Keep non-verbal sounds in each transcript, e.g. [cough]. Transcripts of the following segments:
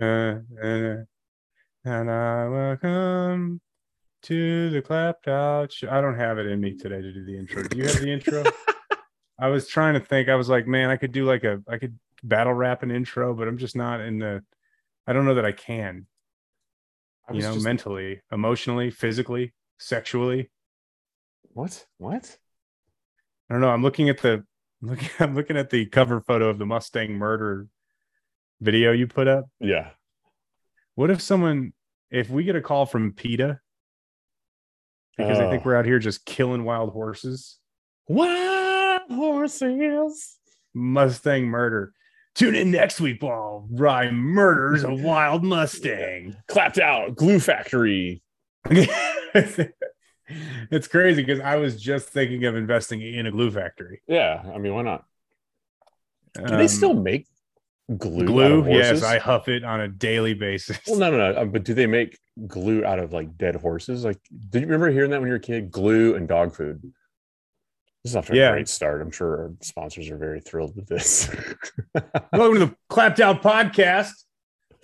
Uh, uh, and I will come to the clapped out. Sh- I don't have it in me today to do the intro. Do you have the intro? [laughs] I was trying to think. I was like, man, I could do like a, I could battle rap an intro, but I'm just not in the. I don't know that I can. I You know, just- mentally, emotionally, physically, sexually. what? What? I don't know. I'm looking at the. I'm [laughs] looking, I'm looking at the cover photo of the Mustang murder video you put up. Yeah. What if someone, if we get a call from PETA, because I think Oh. we're out here just killing wild horses, Wild horses. Mustang murder. Tune in next week while Rye murders a wild [laughs] Mustang. Clapped out. Glue factory. [laughs] it's crazy because I was just thinking of investing in a glue factory. Yeah. I mean, why not? Do Um, they still make glue? glue? Yes. I huff it on a daily basis. Well, no, no, no. uh, But do they make glue out of like dead horses? Like, did you remember hearing that when you were a kid? Glue and dog food. This is off to Yeah. a great start. I'm sure our sponsors are very thrilled with this. [laughs] Welcome to the Clapped Out Podcast.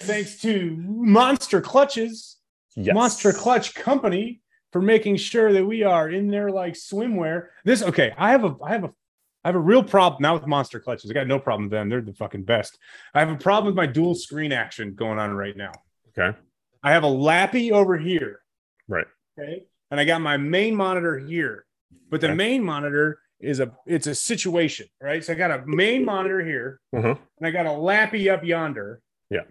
Thanks to Monster Clutches. yes. Monster Clutch Company for making sure that we are in there like swimwear. This okay. I have a I have a I have a real problem not with Monster Clutches. I got no problem with them. They're the fucking best. I have a problem with my dual screen action going on right now. Okay. I have a lappy over here. Right. Okay. And I got my main monitor here. But the Okay. main monitor is a it's a situation, right? So I got a main monitor here Uh-huh. and I got a lappy up yonder. Yeah.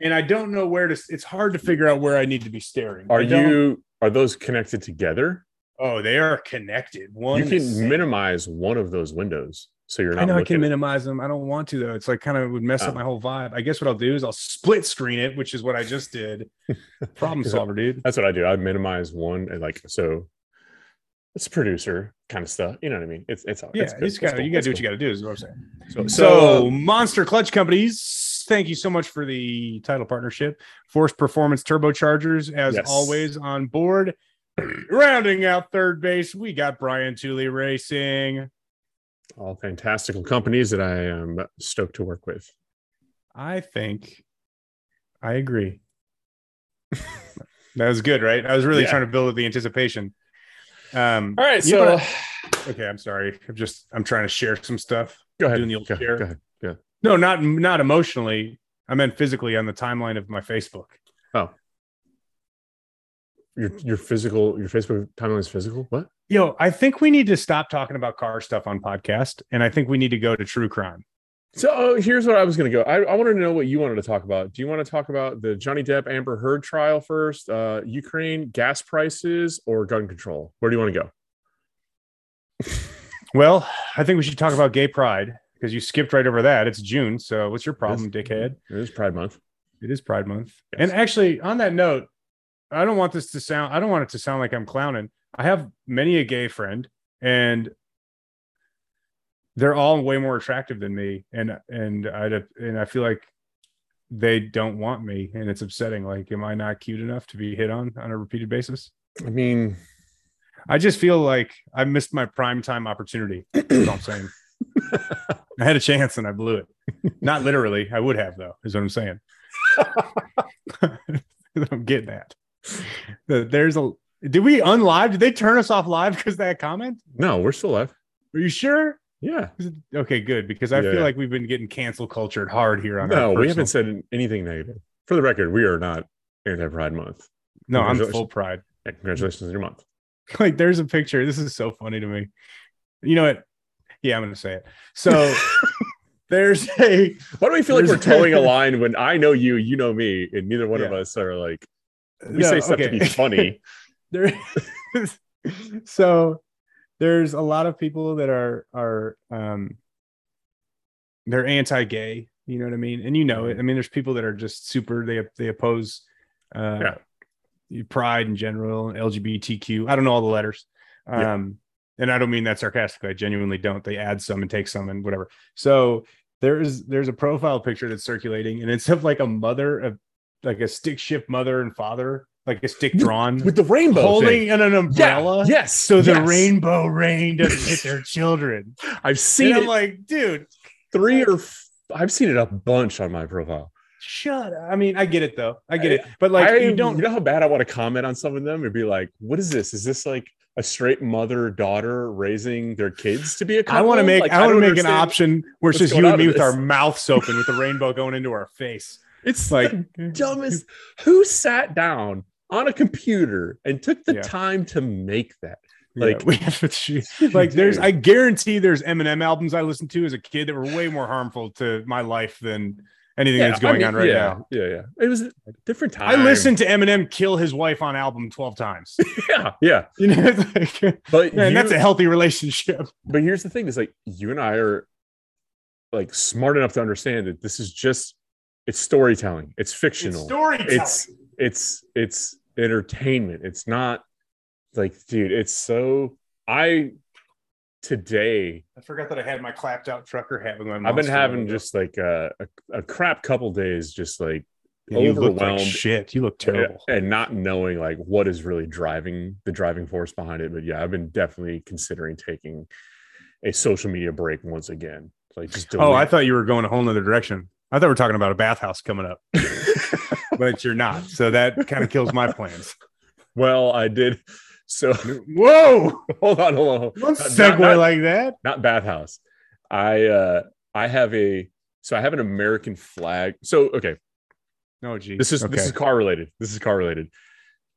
And I don't know where to it's hard to figure out where I need to be staring. Are you are those connected together? Oh, they are connected. One you can minimize one of those windows so you're not I know I can minimize them. I don't want to though. It's like kind of would mess Oh. up my whole vibe. I guess what I'll do is I'll split screen it, which is what I just did. [laughs] Problem solver, dude. That's what I do. I minimize one and like so it's producer kind of stuff. You know what I mean? It's it's Yeah, it's you good. just gotta It's you gotta do what It's you gotta do, is what I'm saying. cool. So, um, Monster Clutch Companies, thank you so much for the title partnership. Force Performance Turbochargers, as Yes. always, on board. Rounding out third base, we got Brian Tooley Racing. all fantastical companies that I am stoked to work with. I think I agree. that was good, right? I was really Yeah. trying to build the anticipation. Um, All right, so know okay, I'm sorry. I'm just I'm trying to share some stuff. go ahead. doing the old go, share. go ahead. Yeah. No, not not emotionally. I meant physically on the timeline of my Facebook. Your your physical your Facebook timeline is physical. What? Yo, I think we need to stop talking about car stuff on podcast, and I think we need to go to true crime. So uh, here's what I was going to go. I, I wanted to know what you wanted to talk about. Do you want to talk about the Johnny Depp Amber Heard trial first, uh, Ukraine gas prices, or gun control? Where do you want to go? [laughs] Well, I think we should talk about gay pride because you skipped right over that. It's June, so what's your problem, Yes. dickhead? It is Pride Month. It is Pride Month. Yes. And actually, on that note, I don't want this to sound I don't want it to sound like I'm clowning. I have many a gay friend and they're all way more attractive than me and and I and I feel like they don't want me and it's upsetting like am I not cute enough to be hit on on a repeated basis? I mean, I just feel like I missed my prime time opportunity. [clears throat] I'm saying. I had a chance and I blew it. Not literally. I would have though, is what I'm saying. [laughs] I'm getting at. [laughs] The- There's a did we unlive? Did they turn us off live [laughs] because that comment? no, we're still live. Are you sure? Yeah. Okay, good. Because I Yeah. feel like we've been getting cancel cultured hard here on our No, we haven't said anything negative. For the record, we are not anti Pride Month. No, I'm full pride. Yeah, congratulations on your month. [laughs] Like there's a picture. This is so funny to me. You know what? Yeah, I'm gonna say it. So there's a Why do we feel like we're towing a line when I know you, you know me, and neither one of us are like we No, say stuff to be funny. [laughs] there [laughs] so there's a lot of people that are are um they're anti-gay you know what i mean? And you know it. I mean there's people that are just super they they oppose uh pride in general lgbtq i don't know all the letters. Um Yeah. and i don't mean that sarcastically. I genuinely don't. They add some and take some and whatever. So there's there's a profile picture that's circulating and it's of like a mother of like a stick shift mother and father like a stick drawn With the rainbow holding thing. an, umbrella. Yeah, yes. So the yes. rainbow rain doesn't hit their [laughs] children. I've seen I'm like, dude, three or f- I've seen it a bunch on my profile. shut up. I mean, I get it though. I get it. But like I, you don't you know how bad I want to comment on some of them and be like, what is this? Is this like a straight mother daughter raising their kids to be a couple? I want to make Like, I want to make an option where it's just you and me with our mouths open with the rainbow going into our face. It's Like [laughs] dumbest. Who sat down on a computer and took the Yeah. time to make that? like Like- we have to [laughs] like there's I guarantee there's Eminem albums I listened to as a kid that were way more harmful to my life than anything Yeah, that's going I mean, on right yeah, now. Yeah, yeah. It was a different time. I listened to Eminem kill his wife on album 12 times. [laughs] Yeah, yeah. You know, like, But man, you- that's a healthy relationship. but here's the thing: is like you and I are like smart enough to understand that this is just it's storytelling. It's fictional. It's storytelling. it's it's it's entertainment. It's not like, dude. It's so. I today I forgot that I had my clapped out trucker hat with my I've been having logo. just like a, a, a crap couple days, just like Yeah, you look like overwhelmed. shit. You look terrible. and not knowing like what is really driving the driving force behind it. But yeah, I've been definitely considering taking a social media break once again. Like just Oh, I thought you were going a whole nother direction. I thought we are talking about a bathhouse coming up, [laughs] but you're not. So that kind of kills my plans. well, I did. So [laughs] Whoa! hold on, hold on. hold on. Don't segue not- like that. not bathhouse. I uh I have a so I have an American flag. So okay, No, geez. this is okay. this is car related. This is car related.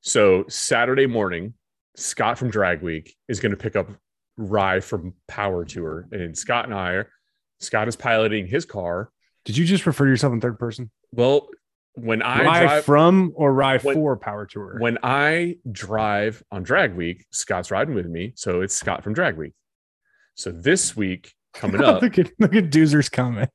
So Saturday morning, Scott from Drag Week is going to pick up Rye from Power Tour, and Scott and I are. Scott is piloting his car. Did you just refer to yourself in third person? Well, when I rye drive from or rye When- for Power Tour? when I drive on Drag Week, Scott's riding with me, so it's Scott from Drag Week. So this week coming [laughs] up, look at look at Doozer's comment.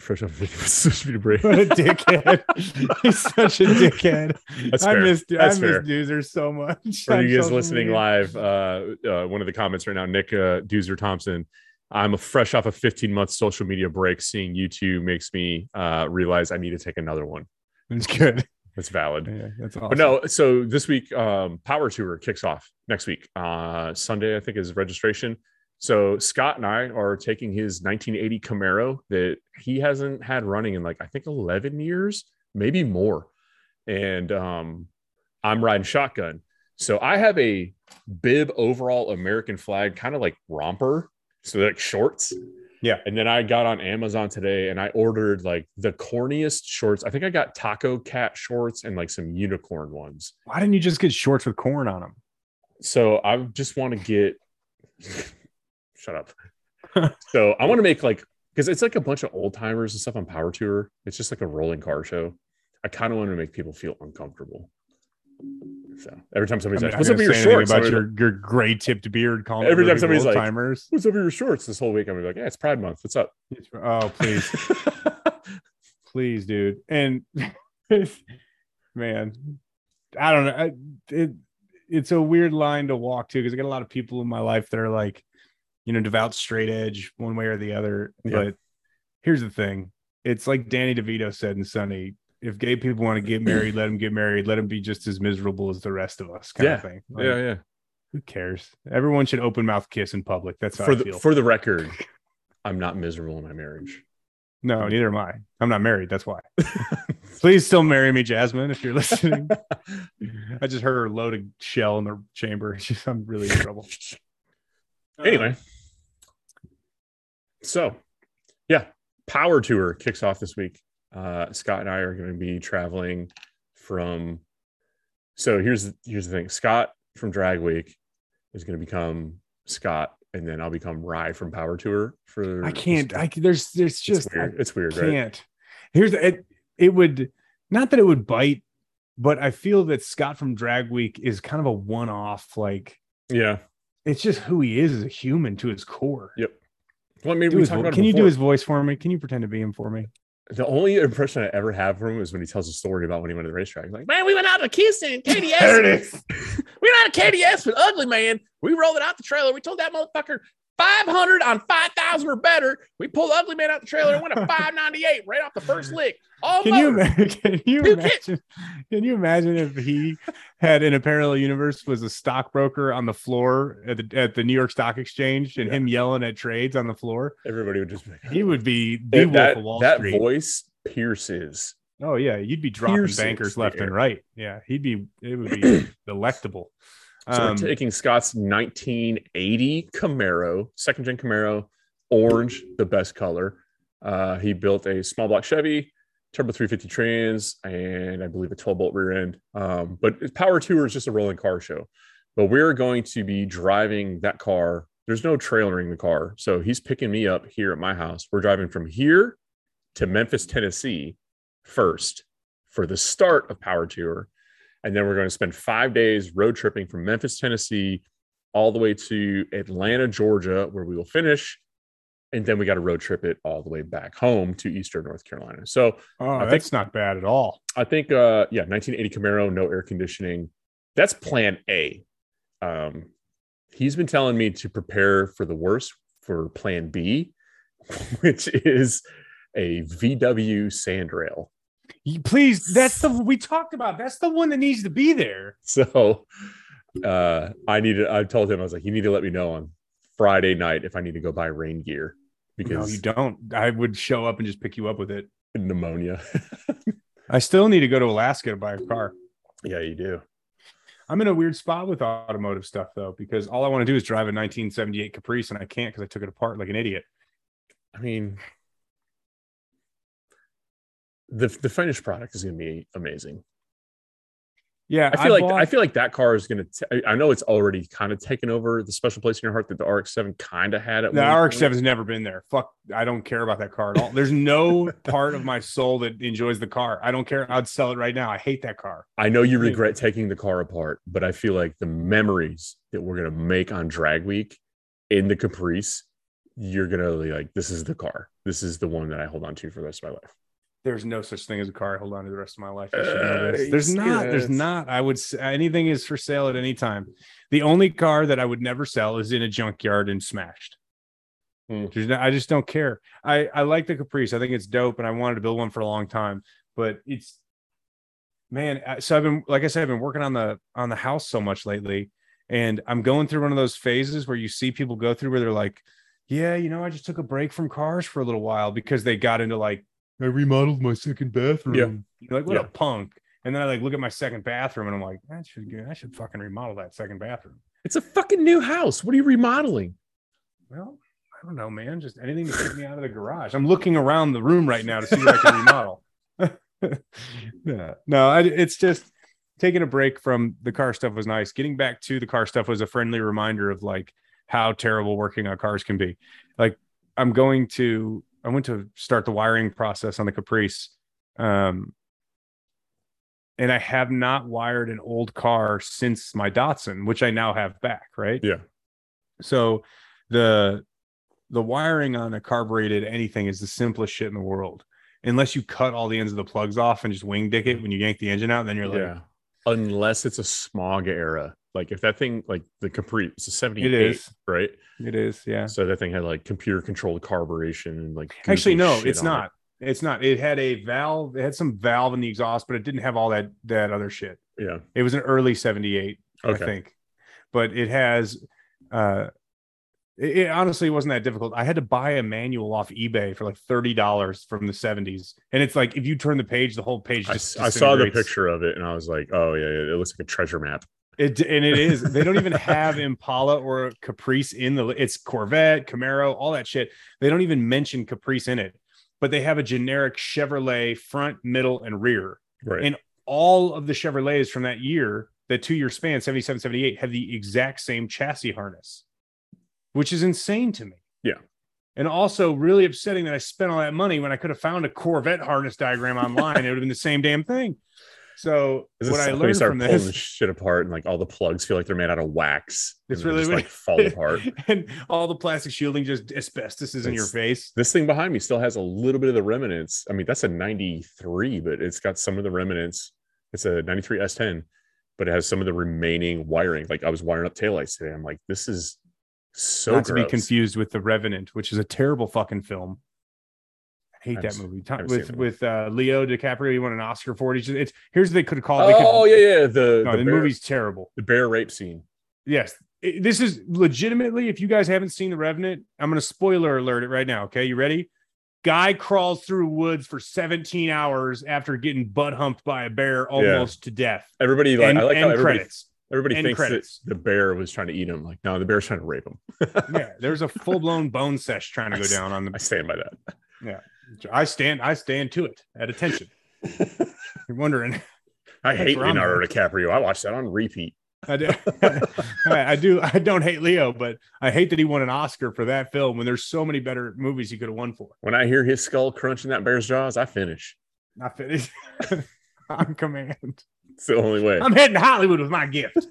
fresh off of [laughs] social media break. What a dickhead! [laughs] He's such a dickhead. That's I fair. missed I That's fair. Doozer so much. For you guys listening media. live, uh, uh, one of the comments right now, Nick uh, Doozer Thompson. I'm a fresh off a 15 month social media break. Seeing you two makes me uh, realize I need to take another one. That's good. That's valid. Yeah, that's awesome. But no, so this week, um, Power Tour kicks off next week. Uh, Sunday, I think, is registration. So Scott and I are taking his 1980 Camaro that he hasn't had running in like I think 11 years, maybe more. And um, I'm riding shotgun. So I have a bib overall American flag, kind of like romper, so like shorts. Yeah. And then I got on Amazon today and I ordered like the corniest shorts. I think I got taco cat shorts and like some unicorn ones. Why didn't you just get shorts with corn on them? So I just want to get [laughs] shut up. [laughs] so I want to make like because it's like a bunch of old timers and stuff on Power Tour. It's just like a rolling car show. I kind of want to make people feel uncomfortable. So every time I somebody's mean, like, "What's up with your shorts?" About your, your gray tipped beard. Calling Every time somebody's like- timers. What's up with your shorts this whole week? I'm like, "Yeah, it's Pride Month. What's up?" Oh, please, [laughs] please, dude. And [laughs] man, I don't know. I, it it's a weird line to walk to because I got a lot of people in my life that are like, you know, devout straight edge one way or the other. Yeah. But here's the thing: it's like Danny DeVito said in Sunny. If gay people want [laughs] to get married, let them get married. Let them be just as miserable as the rest of us, kind Yeah. of thing. Like, yeah, yeah. Who cares? Everyone should open mouth kiss in public. That's how For I the feel. for the record, [laughs] I'm not miserable in my marriage. no, neither am I. I'm not married. That's why. [laughs] Please still marry me, Jasmine, if you're listening. I just heard her load a shell in the chamber. She's, I'm really in trouble. anyway so yeah power tour kicks off this week uh scott and i are going to be traveling from so here's here's the thing scott from drag week is going to become scott and then i'll become rye from power tour for I can't. I there's there's it's just weird I it's weird right can't. Here's it. It would not that it would bite, but I feel that Scott from Drag Week is kind of a one off. Like yeah it's just who he is as a human to his core. yep well maybe Do we talked vo- about can you do his voice for me? Can you pretend to be him for me? The only impression i ever have from him is when he tells a story about when he went to the racetrack He's like man we went out to Keystone [laughs] kds. [laughs] We went out to KDS with Ugly Man. We rolled it out the trailer. We told that motherfucker 500 on 5,000 or better. We pulled Ugly Man out the trailer and went to [laughs] 598 right off the first lick. All Can you motor. imagine? [laughs] Can you You can't- imagine? Can you imagine if he had in a parallel universe was a stockbroker on the floor at the, at the New York Stock Exchange and Yeah. him yelling at trades on the floor? Everybody would just be He would be the that, Wolf that, Wall that Street. voice pierces. Oh yeah, you'd be dropping Pierces bankers the left and right. Yeah, he'd be. It would be [clears throat] delectable. So Um, we're taking Scott's 1980 Camaro, second gen Camaro, orange, the best color. Uh, he built a small block Chevy, turbo 350 trans, and I believe a 12 bolt rear end. Um, but Power Tour is just a rolling car show. But we're going to be driving that car. There's no trailering the car. So he's picking me up here at my house. We're driving from here to Memphis, Tennessee first for the start of Power Tour. And then we're going to spend five days road tripping from Memphis, Tennessee, all the way to Atlanta, Georgia, where we will finish. And then we got to road trip it all the way back home to Eastern North Carolina. So oh, I that's think- not bad at all. I think, uh, yeah, 1980 Camaro, no air conditioning. That's plan A. Um, he's been telling me to prepare for the worst for plan B, [laughs] which is a VW sandrail. You- Please, that's the we talked about. That's the one that needs to be there. So uh, I needed, I told him, I was like, you need to let me know on Friday night if I need to go buy rain gear No, because you don't. I would show up and just pick you up with it. pneumonia. [laughs] I still need to go to Alaska to buy a car. yeah, you do. I'm in a weird spot with automotive stuff though, because all I want to do is drive a 1978 Caprice, and I can't because I took it apart like an idiot. I mean, the the finished product is going to be amazing. Yeah, I feel like bought- I feel like that car is going to. I know it's already kind of taken over the special place in your heart that the RX-7 kind of had. At the. RX-7 has never been there. Fuck, I don't care about that car at all. There's no [laughs] part of my soul that enjoys the car. I don't care. I'd sell it right now. I hate that car. I know you regret taking the car apart, but I feel like the memories that we're going to make on Drag Week in the Caprice, you're going to be like, this is the car. This is the one that I hold on to for the rest of my life. There's no such thing as a car I hold on to the rest of my life. You should know Uh. There's not. There's not. I would. s- Anything is for sale at any time. The only car that I would never sell is in a junkyard and smashed. There's no- I just don't care. I I like the Caprice. I think it's dope, and I wanted to build one for a long time. But it's man. So I've been like I said, I've been working on the on the house so much lately, and I'm going through one of those phases where you see people go through where they're like, yeah, you know, I just took a break from cars for a little while because they got into like I remodeled my second bathroom. Yeah. You're like, what a punk. And then I like look at my second bathroom and I'm like, I should I should fucking remodel that second bathroom. It's a fucking new house. What are you remodeling? Well, I don't know, man. Just anything to get me out of the garage. I'm looking around the room right now to see what I can remodel. [laughs] yeah. No, I, it's just taking a break from the car stuff was nice. Getting back to the car stuff was a friendly reminder of like how terrible working on cars can be. Like I'm going to, I went to start the wiring process on the Caprice. Um, and I have not wired an old car since my Datsun, which I now have back, right? Yeah. So the the wiring on a carbureted anything is the simplest shit in the world. Unless you cut all the ends of the plugs off and just wing dick it when you yank the engine out, then you're like, yeah. Unless it's a smog era. Like if that thing, like the Capri, it's a 78, It is. right? it is, yeah. So that thing had like computer controlled carburetion and like Actually, no, it's on it. not. It's not. It had a valve. It had some valve in the exhaust, but it didn't have all that that other shit. Yeah. It was an early '78, Okay. I think, but it has. uh it, it honestly wasn't that difficult. I had to buy a manual off eBay for like thirty dollars from the '70s, and it's like if you turn the page, the whole page. I, Just I saw the picture of it and I was like, oh yeah, yeah, it looks like a treasure map. It and it is. They don't even have Impala or Caprice in the. It's Corvette, Camaro, all that shit. They don't even mention Caprice in it, but they have a generic Chevrolet front, middle, and rear. Right. And all of the Chevrolets from that year, the two year span, 77, 78, have the exact same chassis harness, which is insane to me. Yeah. And also really upsetting that I spent all that money when I could have found a Corvette harness diagram online. it would have been the same damn thing. So what I learned start from pulling this, the shit apart and like all the plugs feel like they're made out of wax. [laughs] It's really just, like fall apart. [laughs] and all the plastic shielding just asbestos is in your face. This thing behind me still has a little bit of the remnants. I mean, that's a 93, but it's got some of the remnants. It's a 93 S10, but it has some of the remaining wiring. Like I was wiring up taillights today. I'm like, this is so Not to be confused with The Revenant, which is a terrible fucking film. Hate I've that movie. With with uh, Leo DiCaprio, he won an Oscar for it. It's, it's here's what they could call. called. They could, Oh yeah, yeah. The, no, the, the bear, movie's terrible. the bear rape scene. Yes, It- this is legitimately. If you guys haven't seen The Revenant, I'm going to spoiler alert it right now. Okay, you ready? Guy crawls through woods for 17 hours after getting butt humped by a bear almost to death. Everybody like and, I like how everybody credits. everybody End thinks credits. that the bear was trying to eat him. Like, no, the bear's trying to rape him. Yeah, there's a [laughs] full blown bone sesh trying to go down on the. I stand by that. I stand. I stand to it at attention. [laughs] You're wondering. I hate Leonardo DiCaprio. I watched that on repeat. I do, [laughs] I do. I don't hate Leo, but I hate that he won an Oscar for that film when there's so many better movies he could have won for. When I hear his skull crunching that bear's jaws, I finish. Not finished on [laughs] command. It's the only way. I'm heading to Hollywood with my gift.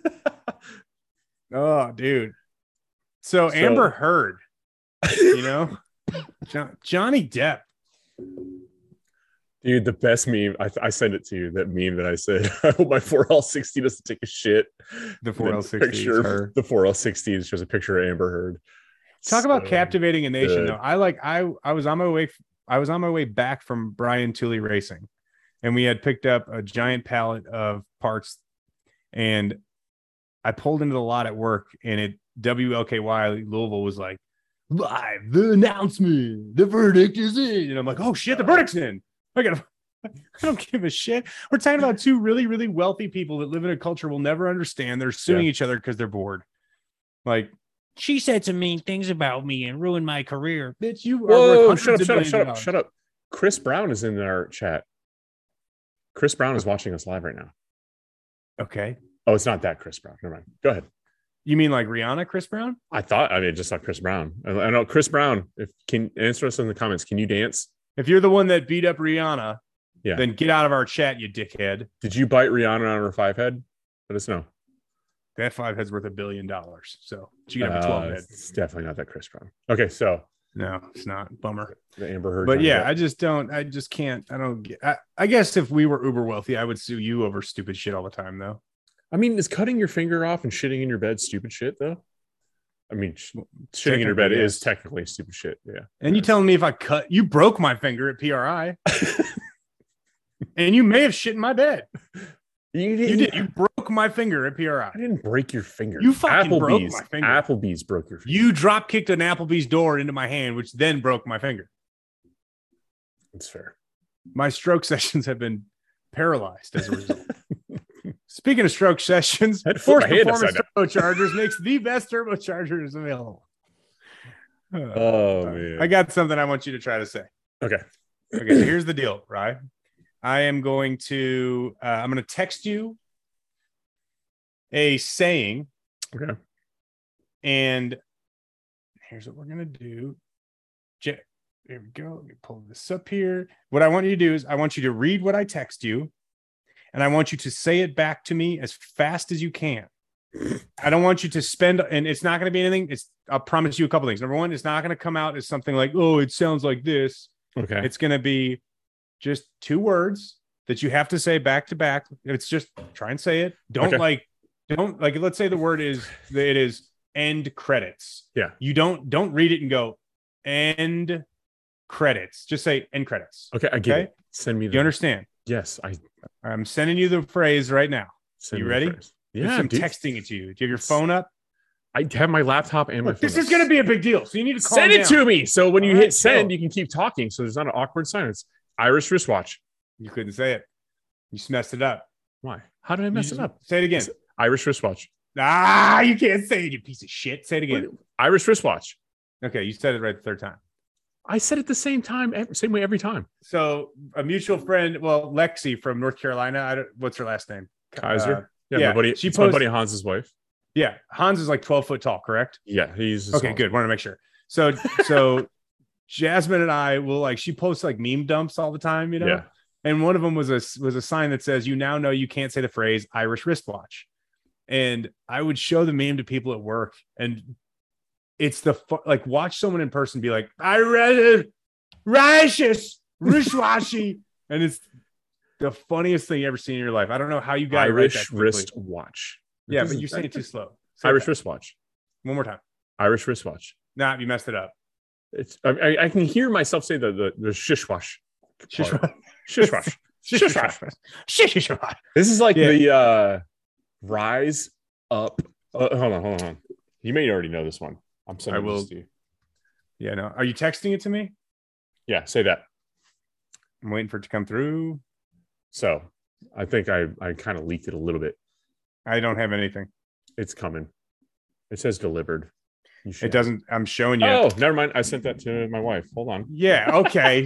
oh, dude. So, So- Amber Heard, you know, Jo- Johnny Depp. Dude, the best meme. I, I sent it to you. That meme that I said, I [laughs] hope oh, my 4L60 doesn't take a shit. The 4L60 picture is. The 4L60 shows a picture of Amber Heard. Talk about captivating a nation, good. though. I like. I I was on my way. I was on my way back from Brian Tooley Racing, and we had picked up a giant pallet of parts, and I pulled into the lot at work, and it WLKY Louisville was like, "Live the announcement, the verdict is in," and I'm like, "Oh shit, the verdict's in." I gotta. [laughs] I don't give a shit. We're talking about two really, really wealthy people that live in a culture we'll never understand. They're suing each other because they're bored. Like, she said some mean things about me and ruined my career. Bitch, you are Whoa, worth shut up, shut up, shut up, shut up. Chris Brown is in our chat. Chris Brown is watching us live right now. Okay. Oh, it's not that Chris Brown. Never mind. Go ahead. You mean like Rihanna, Chris Brown? I thought I mean just like Chris Brown. I, I know Chris Brown. If can answer us in the comments, can you dance? If you're the one that beat up Rihanna, Yeah. then get out of our chat, you dickhead. Did you bite Rihanna on her five head? Let us know. That five head's worth a billion dollars. So she can have a 12 Uh, head. it's definitely not that Chris Brown. Okay, so No, it's not. Bummer. the Amber Heard. But yeah. I just don't. I just can't. I don't get. I, I guess if we were uber wealthy, I would sue you over stupid shit all the time, though. I mean, is cutting your finger off and shitting in your bed stupid shit though? I mean, sh- shitting in your bed is technically stupid shit. Yeah. And you telling me if I cut, you broke my finger at PRI, [laughs] and you may have shit in my bed. You You did. You broke my finger at PRI. I didn't break your finger. You fucking broke Applebee's. my finger. Applebee's broke your finger. You drop kicked an Applebee's door into my hand, which then broke my finger. It's fair. My stroke [laughs] sessions have been paralyzed as a result. Speaking of stroke sessions, [laughs] I had to flip Force Performance Turbochargers makes the best turbochargers available. [laughs] Uh, Oh man. I got something I want you to try to say. okay. Okay, so here's the deal, right? I am going to uh, I'm going to text you a saying, Okay. and here's what we're going to do. Je- There we go. Let me pull this up here. What I want you to do is I want you to read what I text you, and I want you to say it back to me as fast as you can. I don't want you to spend, and it's not going to be anything. It's I'll promise you a couple things. Number one, it's not going to come out as something like, "Oh, it sounds like this." Okay. It's going to be just two words that you have to say back to back. It's just try and say it. Don't Okay. like, don't like. Let's say the word is it is end credits. Yeah. You don't don't read it and go end credits. Just say end credits. okay. I get Okay. it. Send me the You understand? Yes. I I'm sending you the phrase right now. You ready? Yeah. I'm texting it to you. Do you have your phone up? I have my laptop and my phone. This is going to be a big deal. So you need to send it down. to me. So when you All hit send, you can keep talking. So there's not an awkward silence. Irish wristwatch. You couldn't say it. You just messed it up. Why? How did I You mess it up? Say it again. Irish wristwatch. Ah, you can't say it, you piece of shit. Say it again. Irish wristwatch. Okay, you said it right the third time. I said it the same time, same way every time. So a mutual friend, well, Lexi from North Carolina. I don't. What's her last name? Kaiser. Uh, yeah, yeah, my buddy. she it's my buddy Hans's wife. yeah, Hans is like twelve foot tall, correct? Yeah, he's Okay, good. Want to make sure. So, so [laughs] Jasmine and I will like. She posts like meme dumps all the time, you know. Yeah, And one of them was a was a sign that says, "You now know you can't say the phrase Irish wristwatch." And I would show the meme to people at work, and it's the fu- like watch someone in person be like, "I read it, righteous wristwatchy," [laughs] and it's the funniest thing you ever seen in your life. I don't know how you got Irish quickly. wristwatch. It Yeah, but you're saying it too [laughs] slow. Say Irish that. wristwatch. One more time. Irish wristwatch. Nah, you messed it up. It's. I, I- can hear myself say the the, the shishwash. Shish- [laughs] Shishwash. Shishwash. Shishwash. This is like Yeah. the uh rise up. Uh, hold on, hold on, hold on. You may already know this one. I'm sending I will- this to you. Yeah, no. Are you texting it to me? Yeah, say that. I'm waiting for it to come through. So I think I I kind of leaked it a little bit. I don't have anything. It's coming. It says delivered. It doesn't. I'm showing you. Oh, never mind. I sent that to my wife. Hold on. Yeah. [laughs] Okay.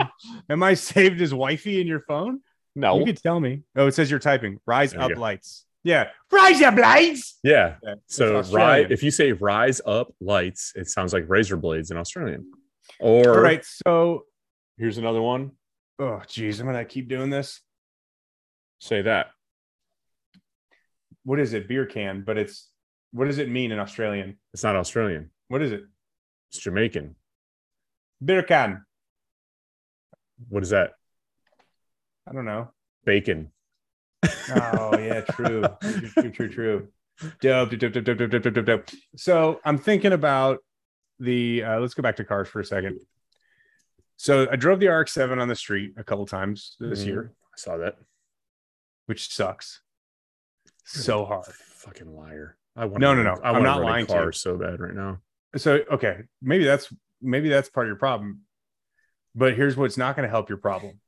Am I saved as wifey in your phone? No. You could tell me. Oh, it says you're typing. Rise There up lights. Yeah. Rise up lights. Yeah. Yeah, So rise, if you say rise up lights, it sounds like razor blades in Australian. Or All right. So, here's another one. oh, geez, I'm gonna keep doing this. Say that. What is it? Beer can, but it's what does it mean in Australian? It's not Australian. What is it? It's Jamaican. Beer can. What is that? I don't know. Bacon oh yeah, true. true, true, true, true. Dope, dope, dope, dope, dope, dope, dope, dope. So I'm thinking about the. Uh, let's go back to cars for a second. So I drove the RX-7 on the street a couple times this mm-hmm. year. I saw that, which sucks so hard. Fucking liar! I want no, no, no. I am not lying. Car so bad right now. So okay, maybe that's maybe that's part of your problem. But here's what's not going to help your problem.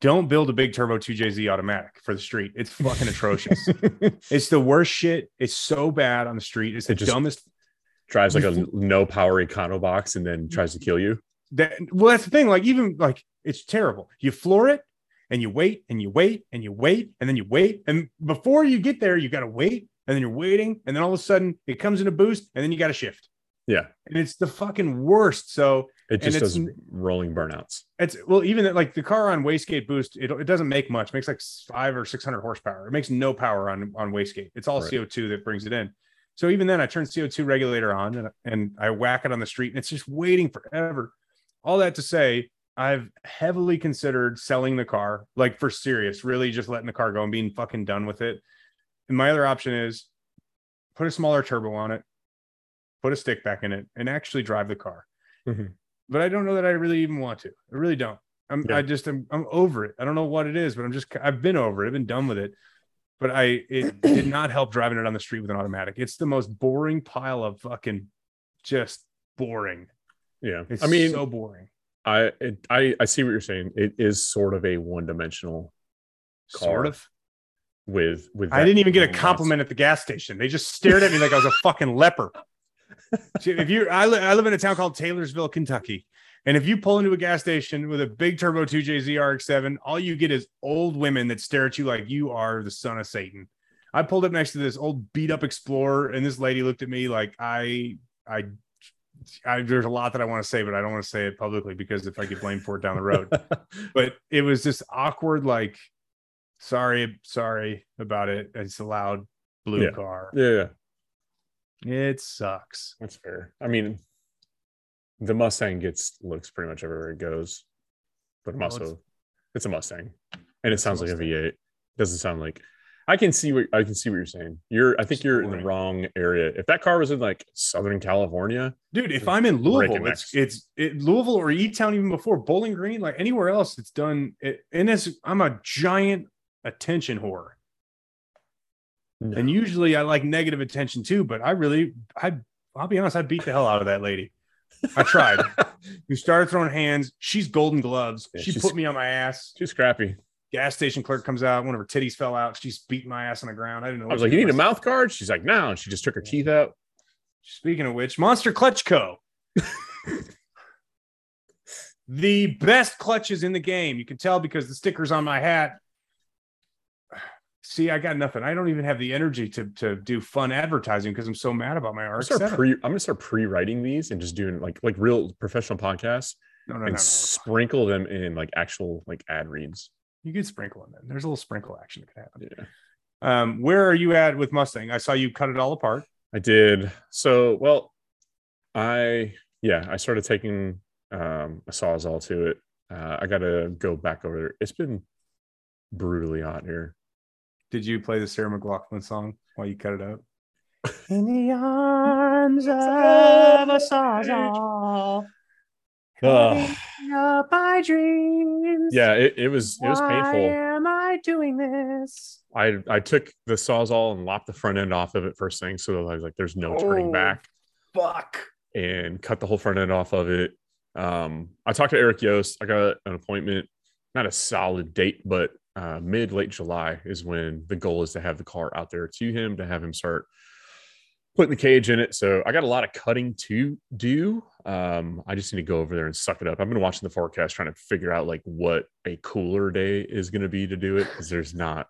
Don't build a big turbo 2JZ automatic for the street. It's fucking atrocious. [laughs] it's the worst shit. It's so bad on the street. It's the It dumbest Drives like a no power econo box and then tries to kill you. that well that's the thing like even like it's terrible you floor it and you wait and you wait and you wait and then you wait and before you get there you got to wait and then you're waiting and then all of a sudden it comes in a boost and then you got to shift Yeah. and it's the fucking worst. So It just does rolling burnouts. it's well even that, like the car on wastegate boost it, it doesn't make much. It makes like five or six hundred horsepower. It makes no power on on wastegate. It's all Right. co2 that brings it in. So even then i turn co2 regulator on and, and i whack it on the street and it's just waiting forever. All that to say i've heavily considered selling the car like for serious really just letting the car go and being fucking done with it. And my other option is put a smaller turbo on it put a stick back in it and actually drive the car Mhm. but i don't know that i really even want to i really don't I'm Yeah. I just I'm, I'm over it. I don't know what it is, but I'm just I've been over it. I've been done with it. But I it did not help driving it on the street with an automatic. It's the most boring pile of fucking just boring. Yeah. It's I mean, so boring. I, it, I I see what you're saying. It is sort of a one dimensional Sort of. with with. I didn't even get a compliment at the gas station. They just stared at me like I was a fucking leper. If you I, li- I live in a town called Taylorsville, Kentucky. And if you pull into a gas station with a big turbo 2JZ RX7, all you get is old women that stare at you like you are the son of Satan. I pulled up next to this old beat up Explorer, and this lady looked at me like I, I, I there's a lot that I want to say, but I don't want to say it publicly because if I get blamed for it down the road. [laughs] but it was this awkward, like, sorry, sorry about it. It's a loud blue Yeah. car. yeah, yeah, It sucks. that's fair. I mean, the Mustang gets looks pretty much everywhere it goes, but Well, also it's- it's, a Mustang, and it It's a sounds like a Mustang. V8. Doesn't sound like. I can see what I can see what you're saying. You're I think you're in the wrong area. If that car was in like Southern California, Dude, if I'm in Louisville, it's, it's it, Louisville or E Town even before Bowling Green, like anywhere else, it's done. It, and it's I'm a giant attention whore, and usually I like negative attention too. But I really, I I'll be honest, I beat the hell out of that lady. I tried. [laughs] we started throwing hands. She's golden gloves. Yeah, she put me on my ass. She's scrappy. Gas station clerk comes out. One of her titties fell out. She's beating my ass on the ground. I didn't know. I was like, "You need a mouth guard." She's like, "No." And she just took her teeth out. Speaking of which, Monster Clutch Co. [laughs] the best clutches in the game. You can tell because the stickers on my hat. See, I got nothing. I don't even have the energy to to do fun advertising because I'm so mad about my I'm RX-7. pre. I'm gonna start pre-writing these and just doing like like real professional podcasts no, no, no, and no. sprinkle them in like actual like ad reads. You could sprinkle them in. There's a little sprinkle action that could happen. Yeah. Um, where are you at with Mustang? I saw you cut it all apart. I did. So, well, I yeah, I started taking um a sawzall to it. Uh, I got to go back over there. It's been brutally hot here. Did you play the Sarah McLachlan song while you cut it out? [laughs] In the arms [laughs] of a sawzall, Ugh. up my dreams. yeah, it, it was it was Why painful. am I doing this? I I took the sawzall and lopped the front end off of it first thing, so I was like, "There's no turning Oh. back," Fuck. and cut the whole front end off of it. Um, I talked to Eric Yost. I got an appointment, not a solid date, but uh, mid late July is when the goal is to have the car out there to him to have him start putting the cage in it. So I got a lot of cutting to do. Um, I just need to go over there and suck it up. I've been watching the forecast trying to figure out like what a cooler day is going to be to do it because there's not.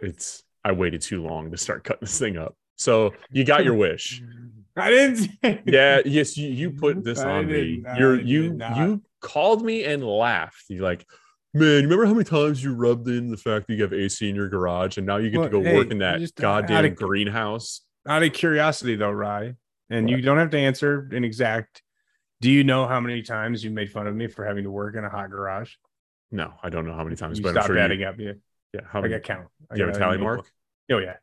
It's I waited too long to start cutting this thing up. So you got your wish. [laughs] I didn't. Yeah, yes, you, you put [laughs] this I on me. You're you you called me and laughed. You're like, man, you remember how many times you rubbed in the fact that you have AC in your garage and now you get Well, to go hey, work in that just, goddamn of- greenhouse? Out of curiosity, though, Rye, and you don't have to answer an exact. Do you know how many times you made fun of me for having to work in a hot garage? No, I don't know how many times, You but I'm stop sure adding you, up. Yeah, yeah. How I many? got count. I Do you have a tally mark? Oh yeah,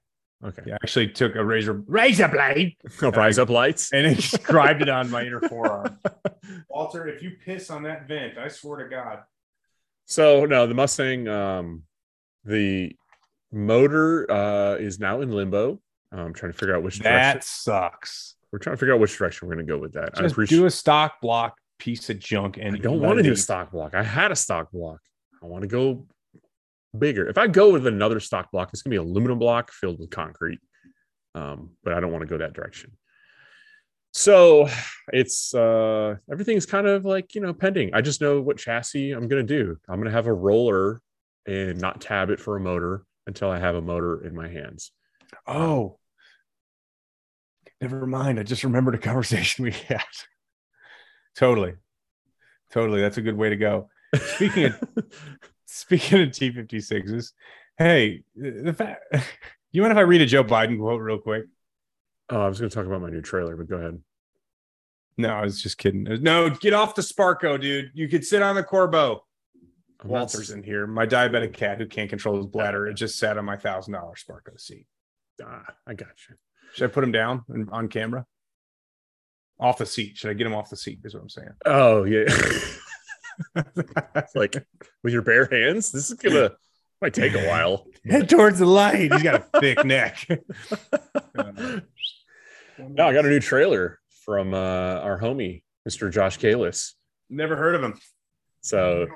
Okay. yeah. I actually took a razor razor blade Oh, rise up lights. and inscribed it on my inner [laughs] forearm. Walter, if you piss on that vent, I swear to God. So no, the Mustang, um, the motor uh, is now in limbo. I'm trying to figure out which That direction. sucks. We're trying to figure out which direction we're going to go with that. I Just appreciate. do a stock block piece of junk and I don't want to do a stock block. I had a stock block. I want to go bigger. If I go with another stock block, it's gonna be aluminum block filled with concrete. Um, but I don't want to go that direction. So it's uh everything's kind of like you know pending. I just know what chassis I'm gonna do. I'm gonna have a roller and not tab it for a motor until I have a motor in my hands. Oh, never mind. I just remembered a [laughs] conversation we had. totally, totally. That's a good way to go. Speaking of [laughs] speaking of T fifty sixes, hey, the fact. [laughs] You mind if I read a Joe Biden quote real quick? Oh, I was gonna talk about my new trailer, but go ahead. No, I was just kidding. No, get off the Sparco, dude. You could sit on the Corbeau. I'm not- Walter's in here. My diabetic cat who can't control his bladder. It just sat on my thousand dollar Sparco seat. Ah, I got you. Should I put him down and- on camera? Off the seat. Should I get him off the seat? Is what I'm saying. Oh yeah. [laughs] [laughs] like with your bare hands. This is gonna might take a while. [laughs] Head towards the light. He's got a thick neck. No, I got a new trailer from uh, our homie, Mr. Josh Kalis. Never heard of him. So,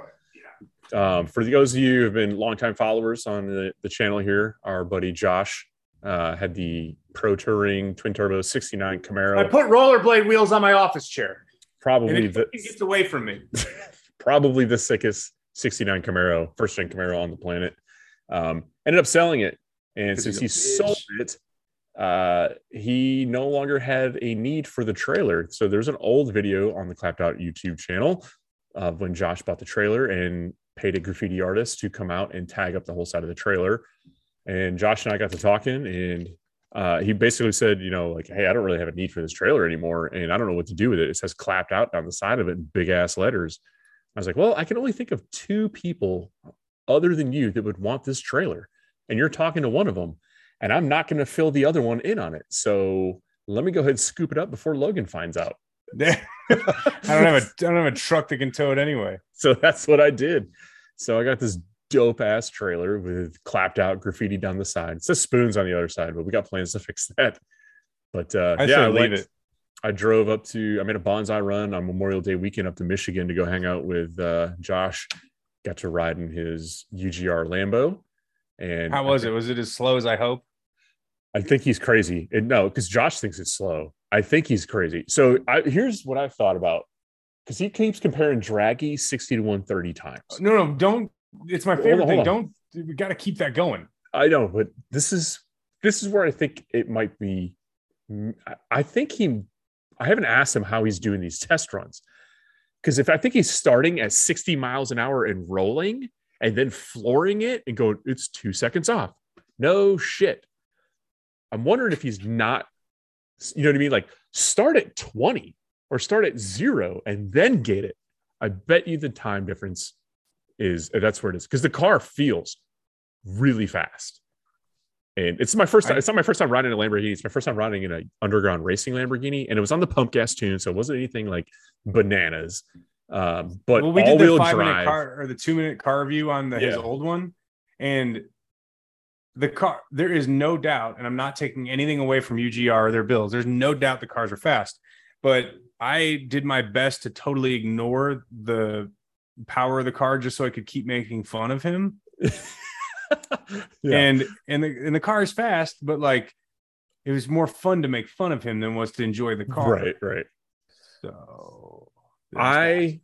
um, for those of you who have been longtime followers on the, the channel here, our buddy Josh uh, had the Pro Touring Twin Turbo 69 Camaro. I Camaro. put rollerblade wheels on my office chair. And Probably it the fucking gets away from me. [laughs] probably the sickest 69 Camaro, first gen Camaro on the planet. Um, ended up selling it, and since he he's sold it, uh, he no longer had a need for the trailer. So there's an old video on the Clapped Out YouTube channel of when Josh bought the trailer and paid a graffiti artist to come out and tag up the whole side of the trailer. And Josh and I got to talking, and uh, he basically said, you know, like, hey, I don't really have a need for this trailer anymore, and I don't know what to do with it. It says clapped out down the side of it in big ass letters. I was like, well, I can only think of two people other than you that would want this trailer, and you're talking to one of them, and I'm not going to fill the other one in on it. So let me go ahead and scoop it up before Logan finds out. [laughs] [laughs] I don't have a I don't have a truck that can tow it anyway. so that's what I did. So I got this dope ass trailer with clapped out graffiti down the side. It says spoons on the other side, but we got plans to [laughs] fix that. But uh, I yeah, I leave it. I drove up to, I made a bonsai run on Memorial Day weekend up to Michigan to go hang out with uh, Josh. Got to ride in his UGR Lambo. And How was it? Was it as slow as I hope? I think he's crazy. And no, because Josh thinks it's slow. I think he's crazy. So I, here's what I've thought about because he keeps comparing Dragy 60 to 130 times. No, no, don't. It's my Hold favorite on, thing. hold on. Don't. We got to keep that going. I know, but this is this is where I think it might be. I- I think he. I haven't asked him how he's doing these test runs because if I think he's starting at 60 miles an hour and rolling and then flooring it and going, it's two seconds off. No shit. I'm wondering if he's not. You know what I mean? Like start at 20 or start at zero and then get it. I bet you the time difference is that's where it is because the car feels really fast. And it's my first time. It's not my first time riding a Lamborghini. It's my first time riding in an underground racing Lamborghini, and it was on the pump gas tune, so it wasn't anything like bananas. Um, but well, we did the five drive. minute car or the two minute car review on the, his old one, and the car. There is no doubt, and I'm not taking anything away from UGR or their bills. There's no doubt the cars are fast. but I did my best to totally ignore the power of the car just so I could keep making fun of him. [laughs] Yeah. And and the and the car is fast, but like it was more fun to make fun of him than was to enjoy the car. right, right. So I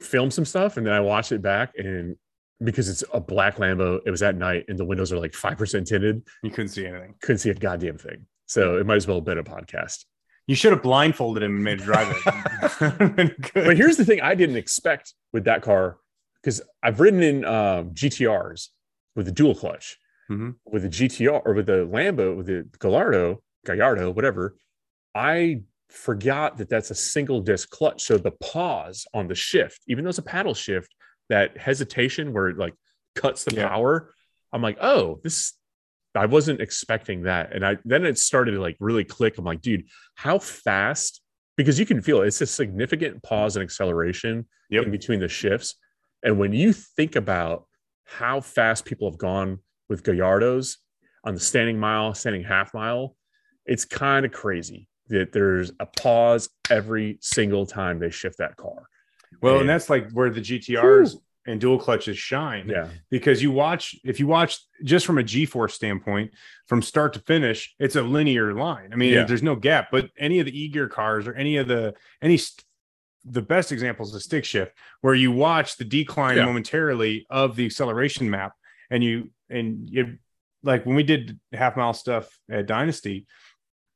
filmed some stuff and then I watched it back and because it's a black Lambo, it was at night and the windows are like five percent tinted. you couldn't see anything. Couldn't see a goddamn thing. So it might as well have been a podcast. You should have blindfolded him and made him drive it. But here's the thing I didn't expect with that car because I've ridden in um, GTRs with the dual clutch. Mhm. With the GTR or with the Lambo, with the Gallardo, Gallardo, whatever, I forgot that that's a single disc clutch. So the pause on the shift, even though it's a paddle shift, that hesitation where it like cuts the Yeah. power, I'm like, oh, this. I wasn't expecting that, and I then it started to like really click. I'm like, dude, how fast? Because you can feel it. it's a significant pause and acceleration Yep. in between the shifts. And when you think about how fast people have gone with Gallardos on the standing mile, standing half mile, it's kind of crazy that there's a pause every single time they shift that car. Well, And- and that's like where the GTRs and dual clutches shine. Yeah. because you watch if you watch just from a g-force standpoint from start to finish it's a linear line i mean Yeah. there's no gap but any of the e-gear cars or any of the any st- the best examples of stick shift where you watch the decline Yeah. momentarily of the acceleration map and you and you like when we did half mile stuff at dynasty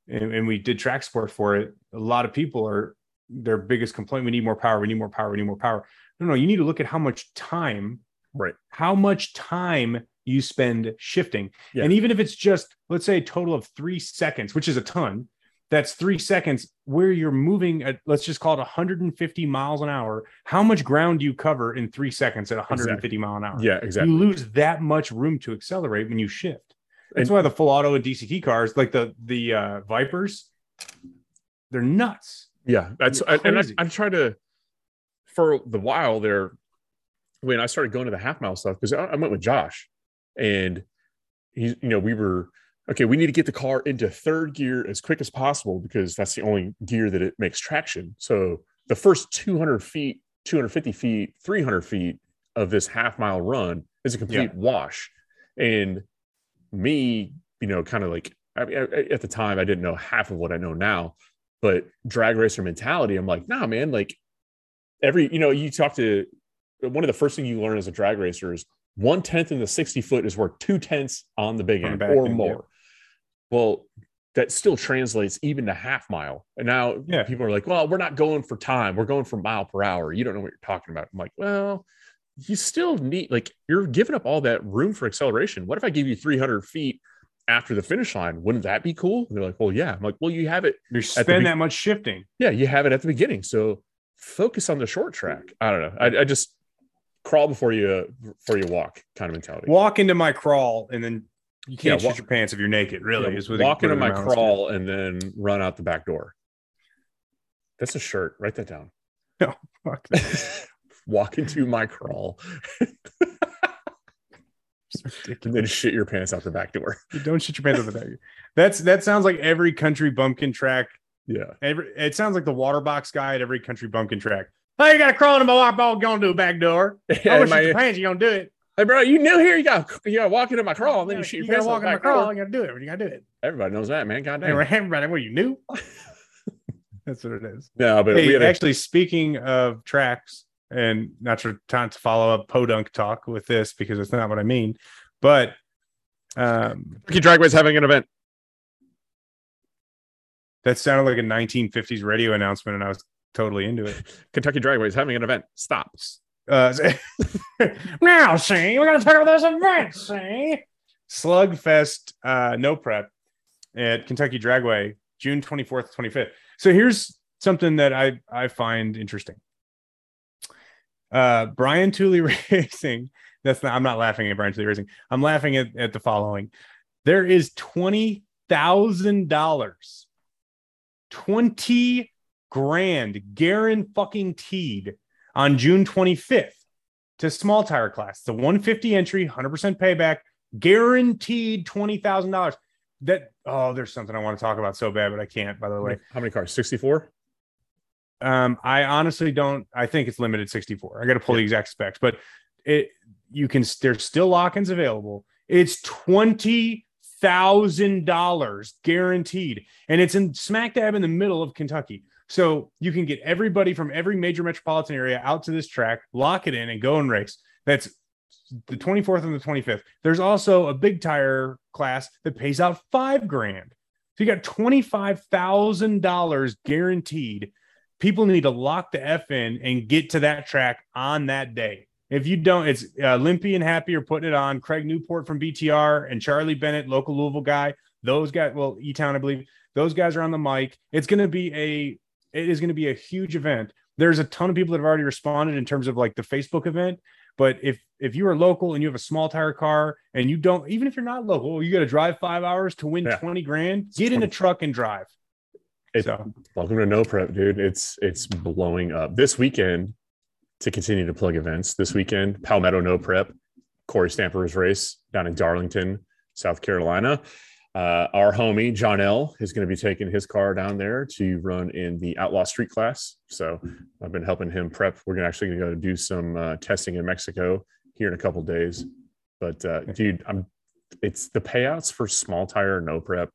and, and we did track sport for it a lot of people are their biggest complaint we need more power we need more power we need more power no no you need to look at how much time Right. how much time you spend shifting. Yeah. And even if it's just, let's say, a total of three seconds, which is a ton, that's three seconds where you're moving at, let's just call it 150 miles an hour. How much ground do you cover in three seconds at 150 mile an hour? Yeah, exactly. You lose that much room to accelerate when you shift. That's And- why the full auto and DCT cars, like the the uh, Vipers, they're nuts. Yeah, that's I, and I, crazy. I try to for the while there when I started going to the half mile stuff because I, I went with Josh and he's you know we were okay we need to get the car into third gear as quick as possible because that's the only gear that it makes traction. So the first 200 feet, 250 feet, 300 feet of this half mile run is a complete wash, and me you know kind of like I I- at the time I didn't know half of what I know now but drag racer mentality i'm like nah man like every you know you talk to one of the first things you learn as a drag racer is one tenth in the 60 foot is worth two tenths on the big end or end, more. Well that still translates even to half mile. And now Yeah. people are like well we're not going for time. We're going for mile per hour. You don't know what you're talking about. I'm like well you still need like you're giving up all that room for acceleration. What if i give you 300 feet after the finish line wouldn't that be cool and they're like well yeah i'm like well you have it You spend be- that much shifting. yeah, you have it at the beginning. So focus on the short track. I don't know. I, I just crawl before you before you walk kind of mentality. Walk into my crawl and then you can't Yeah, shit wa- your pants if you're naked. Really, Yeah, is what walk into my amounts to. crawl and then run out the back door. That's a shirt. Write that down. [laughs] Fuck. [laughs] walk into my crawl [laughs] and then shit your pants out the back door. [laughs] Don't shit your pants out the back. That's that sounds like every country bumpkin track. Yeah. Every it sounds like the water box guy at every country bumpkin track. Oh, you got to crawl into my water ball. Going to a back door. [laughs] Shit my- your pants. You gonna do it? hey, bro, you new here? You got you got to walk into my crawl and then you shoot your you gotta out walk the in my back crawl. door. You gotta do it. You gotta do it. Everybody knows that, man. God damn. Hey, everybody, what you knew? [laughs] That's what it is. No, but we Hey, actually, speaking of tracks, and not to time to follow up podunk talk with this because it's not what I mean, but um, Kentucky Dragway's having an event. that sounded like a 1950s radio announcement, and I was totally into it. [laughs] Kentucky Dragway's having an event. Stop. Uh, [laughs] now, see, we're gonna talk about this event. See, Slugfest, uh, no prep at Kentucky Dragway, June 24th, 25th. So here's something that I I find interesting. Uh, Brian Tooley [laughs] Racing. That's not. I'm not laughing at Brian Tooley Racing. I'm laughing at, at the following. There is twenty thousand dollars, twenty grand, guaranteed on June 25th to small tire class. The 150 entry, 100% payback, guaranteed $20,000. That, oh, there's something I want to talk about so bad, but I can't, by the way. How many cars? 64? Um, I honestly don't. I think it's limited 64. I got to pull yeah. the exact specs, but it you can. There's still lock-ins available. It's twenty thousand dollars guaranteed, and it's in smack dab in the middle of Kentucky. So you can get everybody from every major metropolitan area out to this track, lock it in, and go and race. That's the 24th and the 25th. There's also a big tire class that pays out five grand. So you got $25,000 guaranteed. People need to lock the F in and get to that track on that day. If you don't, it's uh, Limpy and Happy are putting it on. Craig Newport from BTR and Charlie Bennett, local Louisville guy. Those guys, well, E Town, I believe, those guys are on the mic. It's going to be a, it is going to be a huge event. There's a ton of people that have already responded in terms of like the Facebook event. But if if you are local and you have a small tire car and you don't, even if you're not local, you got to drive five hours to win yeah. 20 grand, get in a truck and drive. It's, so. Welcome to No Prep, dude. It's it's blowing up. This weekend, to continue to plug events, this weekend, Palmetto No Prep, Corey Stamper's race down in Darlington, South Carolina. Uh, our homie John L is going to be taking his car down there to run in the Outlaw Street class. So I've been helping him prep. We're gonna actually going to go do some uh, testing in Mexico here in a couple days. But uh, dude, I'm it's the payouts for small tire no prep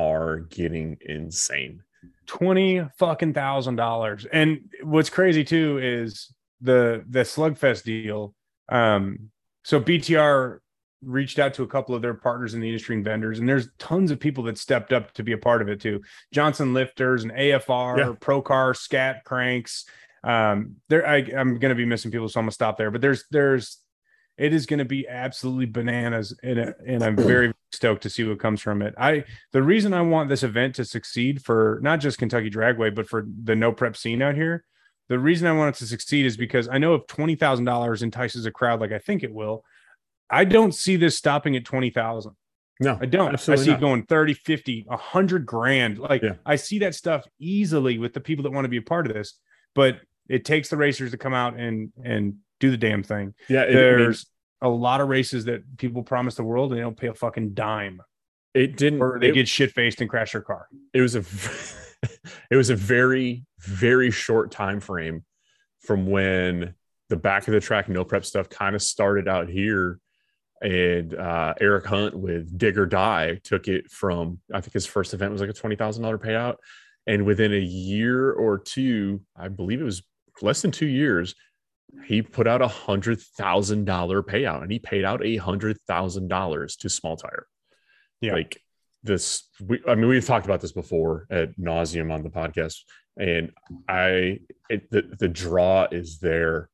are getting insane. Twenty fucking thousand dollars. And what's crazy too is the the slugfest deal. Um, so BTR reached out to a couple of their partners in the industry and vendors, and there's tons of people that stepped up to be a part of it too. Johnson Lifters and AFR, yeah. Procar, Scat Cranks. Um, there, I, I'm going to be missing people, so I'm gonna stop there. But there's, there's, it is going to be absolutely bananas, and uh, and I'm [clears throat] very stoked to see what comes from it. I the reason I want this event to succeed for not just Kentucky Dragway, but for the no prep scene out here. The reason I want it to succeed is because I know if twenty thousand dollars entices a crowd like I think it will, I don't see this stopping at 20,000. No, I don't. I see not. going 30, 50, 100 grand. Like yeah. I see that stuff easily with the people that want to be a part of this, but it takes the racers to come out and and do the damn thing. Yeah, it, there's a lot of races that people promise the world and they don't pay a fucking dime. It didn't or they it, get shit faced and crash their car. It was a [laughs] it was a very very short time frame from when the back of the track no prep stuff kind of started out here and uh, Eric Hunt with Dig or Die took it from I think his first event was like a twenty thousand dollar payout, and within a year or two, I believe it was less than two years, he put out a hundred thousand dollar payout, and he paid out a hundred thousand dollars to Small Tire. Yeah, like this. We, I mean, we've talked about this before at nauseum on the podcast, and I it, the the draw is there.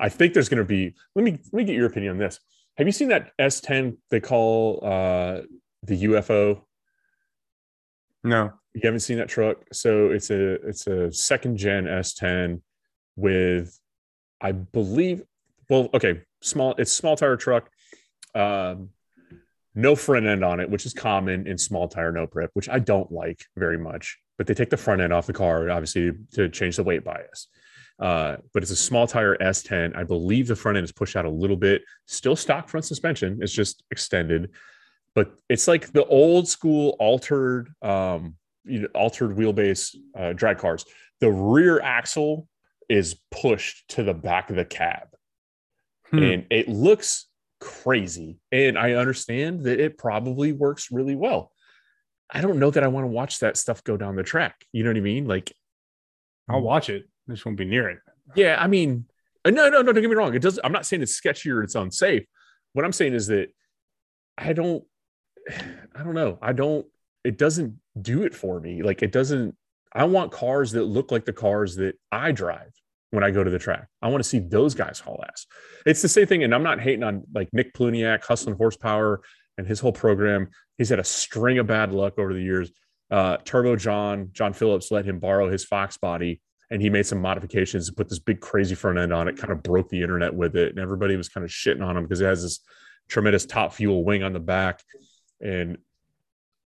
I think there's going to be. Let me let me get your opinion on this have you seen that S10 they call uh, the UFO? No, you haven't seen that truck. So it's a it's a second gen S10 with, I believe, well, okay, small. It's small tire truck, um, no front end on it, which is common in small tire no prep, which I don't like very much. But they take the front end off the car, obviously, to change the weight bias. Uh, but it's a small tire S10. I believe the front end is pushed out a little bit. Still stock front suspension. It's just extended, but it's like the old school altered, um, you know, altered wheelbase uh, drag cars. The rear axle is pushed to the back of the cab, hmm. and it looks crazy. And I understand that it probably works really well. I don't know that I want to watch that stuff go down the track. You know what I mean? Like, I'll watch it. This won't be near it. Yeah, I mean, uh, no, no, no. Don't get me wrong. It does. I'm not saying it's sketchy or it's unsafe. What I'm saying is that I don't. [sighs] I don't know. I don't. It doesn't do it for me. Like it doesn't. I want cars that look like the cars that I drive when I go to the track. I want to see those guys haul ass. It's the same thing, and I'm not hating on like Nick Pluniak, hustling horsepower, and his whole program. He's had a string of bad luck over the years. Uh, Turbo John, John Phillips let him borrow his Fox body and he made some modifications and put this big crazy front end on it, kind of broke the internet with it. And everybody was kind of shitting on him because it has this tremendous top fuel wing on the back. And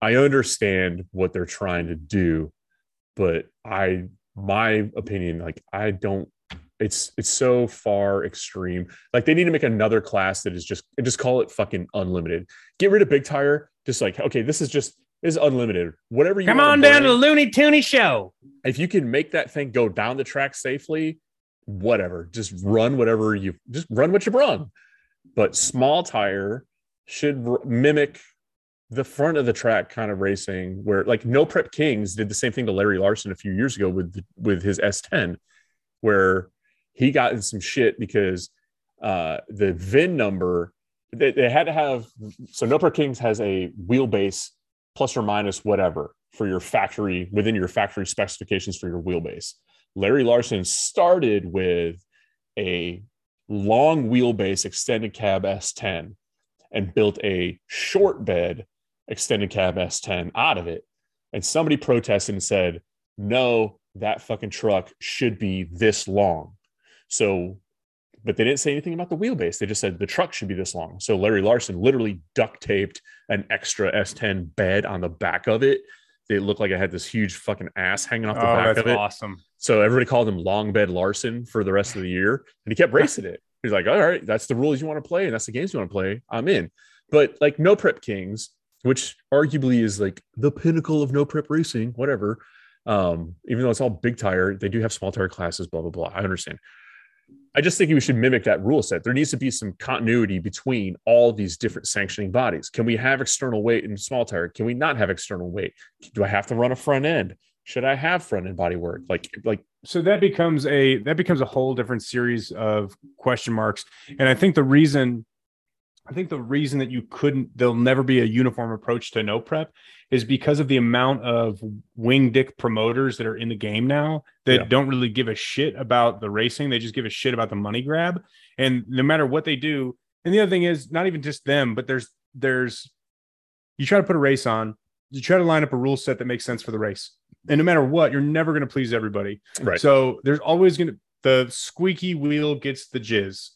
I understand what they're trying to do, but I, my opinion, like I don't, it's it's so far extreme. Like they need to make another class that is just just call it fucking unlimited. Get rid of big tire. Just like okay, this is just is unlimited. Whatever you Come on down to the Looney Tooney show. if you can make that thing go down the track safely, whatever, just run whatever you just run what you brung. But small tire should r- mimic the front of the track kind of racing, where like No Prep Kings did the same thing to Larry Larson a few years ago with with his S10, where he got in some shit because uh, the VIN number they, they had to have so No Prep Kings has a wheelbase plus or minus whatever for your factory within your factory specifications for your wheelbase. Larry Larson started with a long wheelbase extended cab S10 and built a short bed extended cab S10 out of it. And somebody protested and said, no, that fucking truck should be this long. So, but they didn't say anything about the wheelbase. They just said the truck should be this long. So Larry Larson literally duct taped an extra S10 bed on the back of it. It looked like it had this huge fucking ass hanging off the Oh, back of it. awesome. So everybody called him Long Bed Larson for the rest of the year, and he kept racing it. He's like, "All right, that's the rules you want to play, and that's the games you want to play. I'm in." But like No Prep Kings, which arguably is like the pinnacle of No Prep racing, whatever. Um, even though it's all big tire, they do have small tire classes. Blah blah blah. I understand. I just think we should mimic that rule set. There needs to be some continuity between all these different sanctioning bodies. Can we have external weight in small tire? Can we not have external weight? Do I have to run a front end? Should I have front end body work? Like, like so that becomes a that becomes a whole different series of question marks and i think the reason i think the reason that you couldn't there'll never be a uniform approach to no prep is because of the amount of wing dick promoters that are in the game now that Yeah. don't really give a shit about the racing they just give a shit about the money grab and no matter what they do and the other thing is not even just them but there's there's you try to put a race on you try to line up a rule set that makes sense for the race and no matter what you're never going to please everybody right. so there's always going to the squeaky wheel gets the jizz,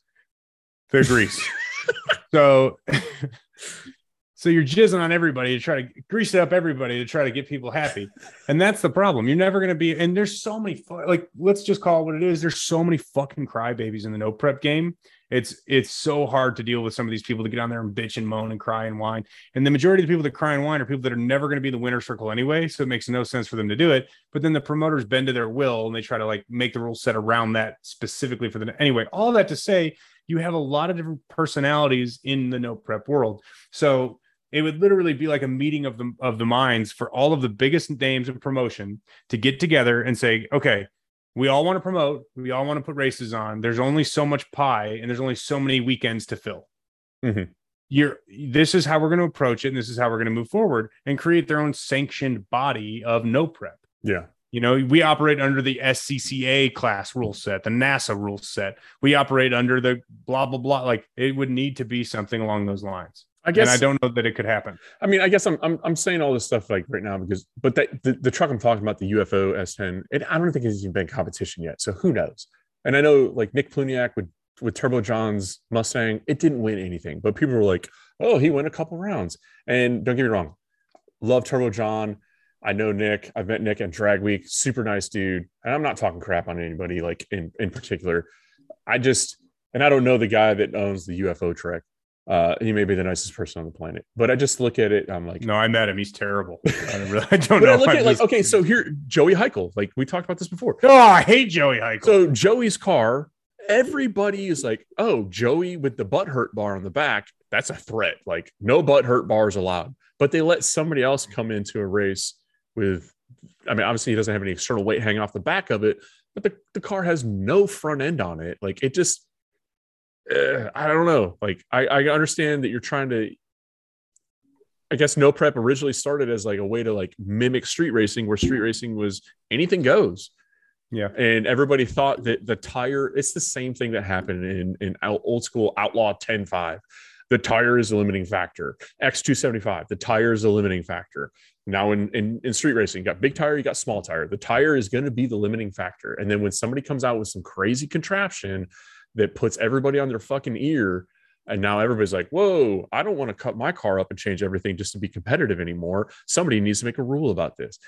the grease. [laughs] so [laughs] so you're jizzing on everybody to try to grease up everybody to try to get people happy. And that's the problem. You're never going to be and there's so many like let's just call it what it is. There's so many fucking crybabies in the no prep game. It's it's so hard to deal with some of these people to get on there and bitch and moan and cry and whine. And the majority of the people that cry and whine are people that are never going to be the winner circle anyway. So it makes no sense for them to do it. But then the promoters bend to their will and they try to like make the rules set around that specifically for the anyway. All that to say, you have a lot of different personalities in the no prep world. So it would literally be like a meeting of the of the minds for all of the biggest names in promotion to get together and say, okay, we all want to promote, we all want to put races on. There's only so much pie and there's only so many weekends to fill. Mhm. You're this is how we're going to approach it, and this is how we're going to move forward and create their own sanctioned body of no prep. Yeah. You know, we operate under the SCCA class rule set, the NASA rule set. We operate under the blah blah blah. Like it would need to be something along those lines. I guess and I don't know that it could happen. I mean, I guess I'm I'm, I'm saying all this stuff like right now because, but that the, the truck I'm talking about, the UFO S10, it, I don't think it's even been competition yet. So who knows? And I know like Nick Pluniak with with Turbo John's Mustang, it didn't win anything, but people were like, oh, he went a couple rounds. And don't get me wrong, love Turbo John. I know Nick. I've met Nick at Drag Week. Super nice dude. And I'm not talking crap on anybody like in in particular. I just and I don't know the guy that owns the UFO truck. Uh, he may be the nicest person on the planet, but I just look at it. I'm like, No, I met him. He's terrible. [laughs] I don't really. I don't know. I look at like, okay, so here, Joey Heichel, like we talked about this before. Oh, I hate Joey Heichel. So Joey's car, everybody is like, oh, Joey with the butt hurt bar on the back, that's a threat. Like no butt hurt bars allowed. But they let somebody else come into a race with, I mean, obviously he doesn't have any external weight hanging off the back of it, but the, the car has no front end on it. Like it just, uh, I don't know. Like I, I understand that you're trying to I guess no prep originally started as like a way to like mimic street racing, where street racing was anything goes. Yeah. And everybody thought that the tire, it's the same thing that happened in, in old school Outlaw 10 5. The tire is a limiting factor. X275, the tire is a limiting factor. Now in, in, in street racing, you got big tire, you got small tire. The tire is going to be the limiting factor. And then when somebody comes out with some crazy contraption that puts everybody on their fucking ear, and now everybody's like, whoa, I don't want to cut my car up and change everything just to be competitive anymore. Somebody needs to make a rule about this.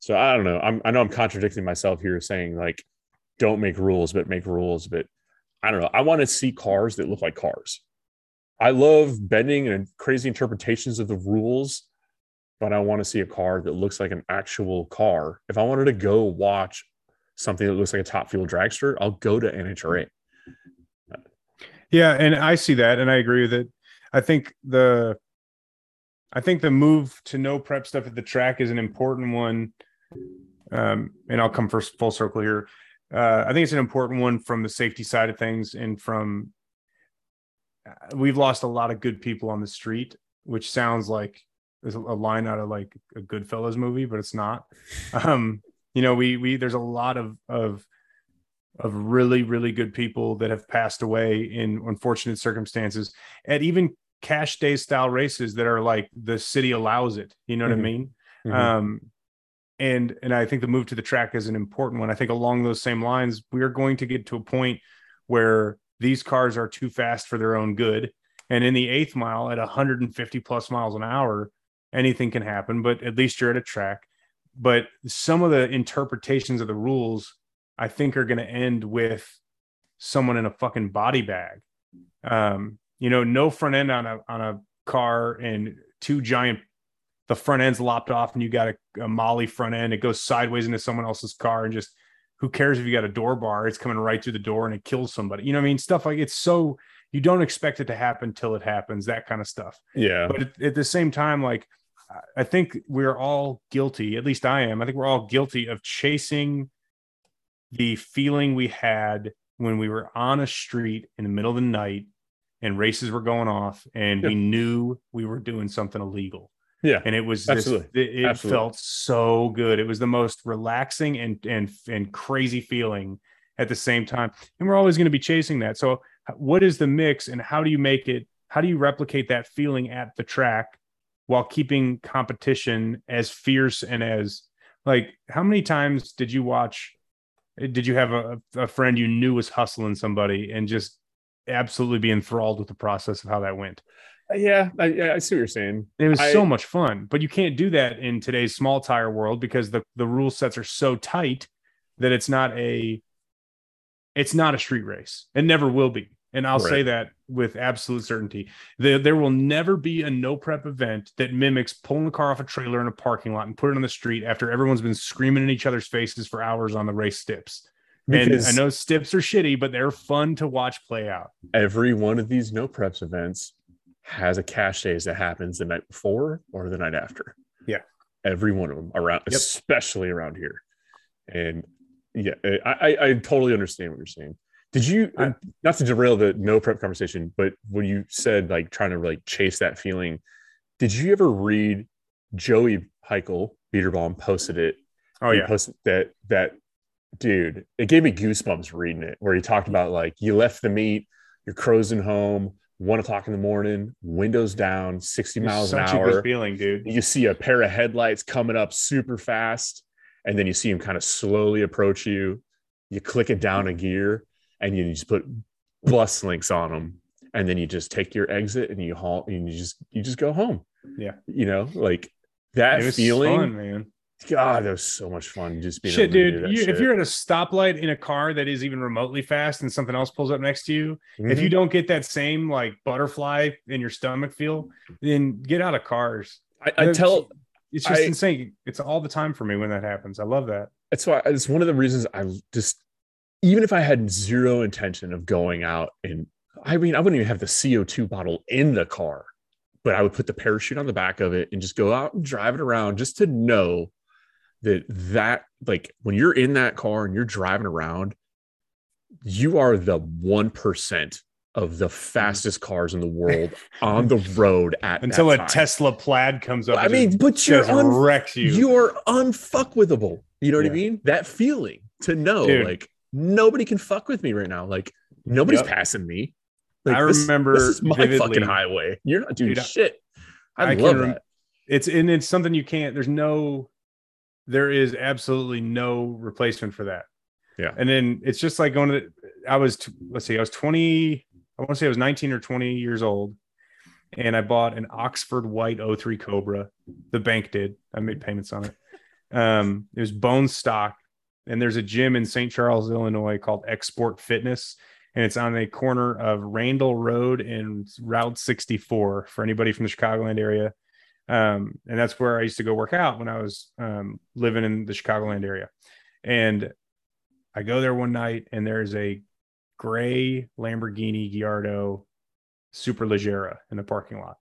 So I don't know. I'm, I know I'm contradicting myself here saying like, don't make rules, but make rules. But I don't know. I want to see cars that look like cars. I love bending and crazy interpretations of the rules, but I want to see a car that looks like an actual car. If I wanted to go watch something that looks like a top fuel dragster, I'll go to NHRA. Yeah, and I see that, and I agree with it. I think the, I think the move to no prep stuff at the track is an important one. Um, and I'll come first full circle here. Uh, I think it's an important one from the safety side of things, and from uh, we've lost a lot of good people on the street, which sounds like a line out of like a Goodfellas movie, but it's not. [laughs] Um, you know, we we there's a lot of of of really really good people that have passed away in unfortunate circumstances at even cash day style races that are like the city allows it. You know what Mhm. I mean? Mhm. Um, and and I think the move to the track is an important one. I think along those same lines, we are going to get to a point where these cars are too fast for their own good. And in the eighth mile at 150 plus miles an hour, anything can happen, but at least you're at a track. But some of the interpretations of the rules, I think, are going to end with someone in a fucking body bag. Um, you know, no front end on a on a car and two giant the front end's lopped off and you got a, a molly front end, it goes sideways into someone else's car and just who cares if you got a door bar? It's coming right through the door and it kills somebody. You know what I mean? Stuff like it's so you don't expect it to happen till it happens, that kind of stuff. yeah. But at, at the same time, like I- I think we're all guilty, at least I am. I think we're all guilty of chasing the feeling we had when we were on a street in the middle of the night and races were going off and we knew we were doing something illegal yeah. and it was this, Absolutely. it, it Absolutely. felt so good it was the most relaxing and and and crazy feeling at the same time and we're always going to be chasing that so what is the mix and how do you make it how do you replicate that feeling at the track while keeping competition as fierce and as like how many times did you watch did you have a, a friend you knew was hustling somebody and just absolutely be enthralled with the process of how that went uh, Yeah. I, I see what you're saying. it was I- so much fun, but you can't do that in today's small tire world because the the rule sets are so tight that it's not a it's not a street race. It never will be. And I'll say that with absolute certainty. There, there will never be a no prep event that mimics pulling the car off a trailer in a parking lot and put it on the street after everyone's been screaming in each other's faces for hours on the race steps. Because and I know steps are shitty, but they're fun to watch play out. every one of these no preps events has a cash days that happens the night before or the night after. Yeah. Every one of them around, Yep. especially around here. And yeah, I, I, I totally understand what you're saying. Did you, I- not to derail the no prep conversation, but when you said like trying to like chase that feeling, did you ever read Joey Heichel, Beaterbaum posted it Oh he yeah. posted that that dude it gave me goosebumps reading it where he talked about like you left the meet you're cruising home one o'clock in the morning windows down 60 It's miles an hour feeling, dude. you see a pair of headlights coming up super fast and then you see him kind of slowly approach you you click it down a gear and you just put bus links on them and then you just take your exit and you haul and you just you just go home Yeah. you know like that feeling fun, man. God, that was so much fun. Just being shit, able to do dude. You, if you're at a stoplight in a car that is even remotely fast and something else pulls up next to you, if Mhm. you don't get that same like butterfly in your stomach feel, then get out of cars. I, I tell It's just I- insane. It's all the time for me when that happens. I love that. that's why it's one of the reasons I just even if I had zero intention of going out and I mean I wouldn't even have the CO2 bottle in the car, but I would put the parachute on the back of it and just go out and drive it around just to know that that like when you're in that car and you're driving around, you are the one percent of the fastest cars in the world [laughs] on the road at that Until a time. Tesla plaid comes up. I mean, but you're un- wrecks you. you are unfuckwithable. You know what Yeah. I mean? That feeling to know Dude. like nobody can fuck with me right now. Like nobody's Yep. passing me. Like, I remember this is my vividly- fucking highway. You're not doing Dude, shit. I, I love that. it's and it's something you can't. There's no. There is absolutely no replacement for that. Yeah. And then it's just like going to. I was let's see. I was 20. I want to say I was 19 or 20 years old, and I bought an Oxford White 03 Cobra. The bank did. I made payments on it. Um, it was bone stock, and there's a gym in St. Charles, Illinois called Xsport Fitness, and it's on a corner of Randall Road and Route 64 for anybody from the Chicagoland area. Um, and that's where I used to go work out when I was um, living in the Chicagoland area. And I go there one night and there's a gray Lamborghini Gallardo Superleggera in the parking lot.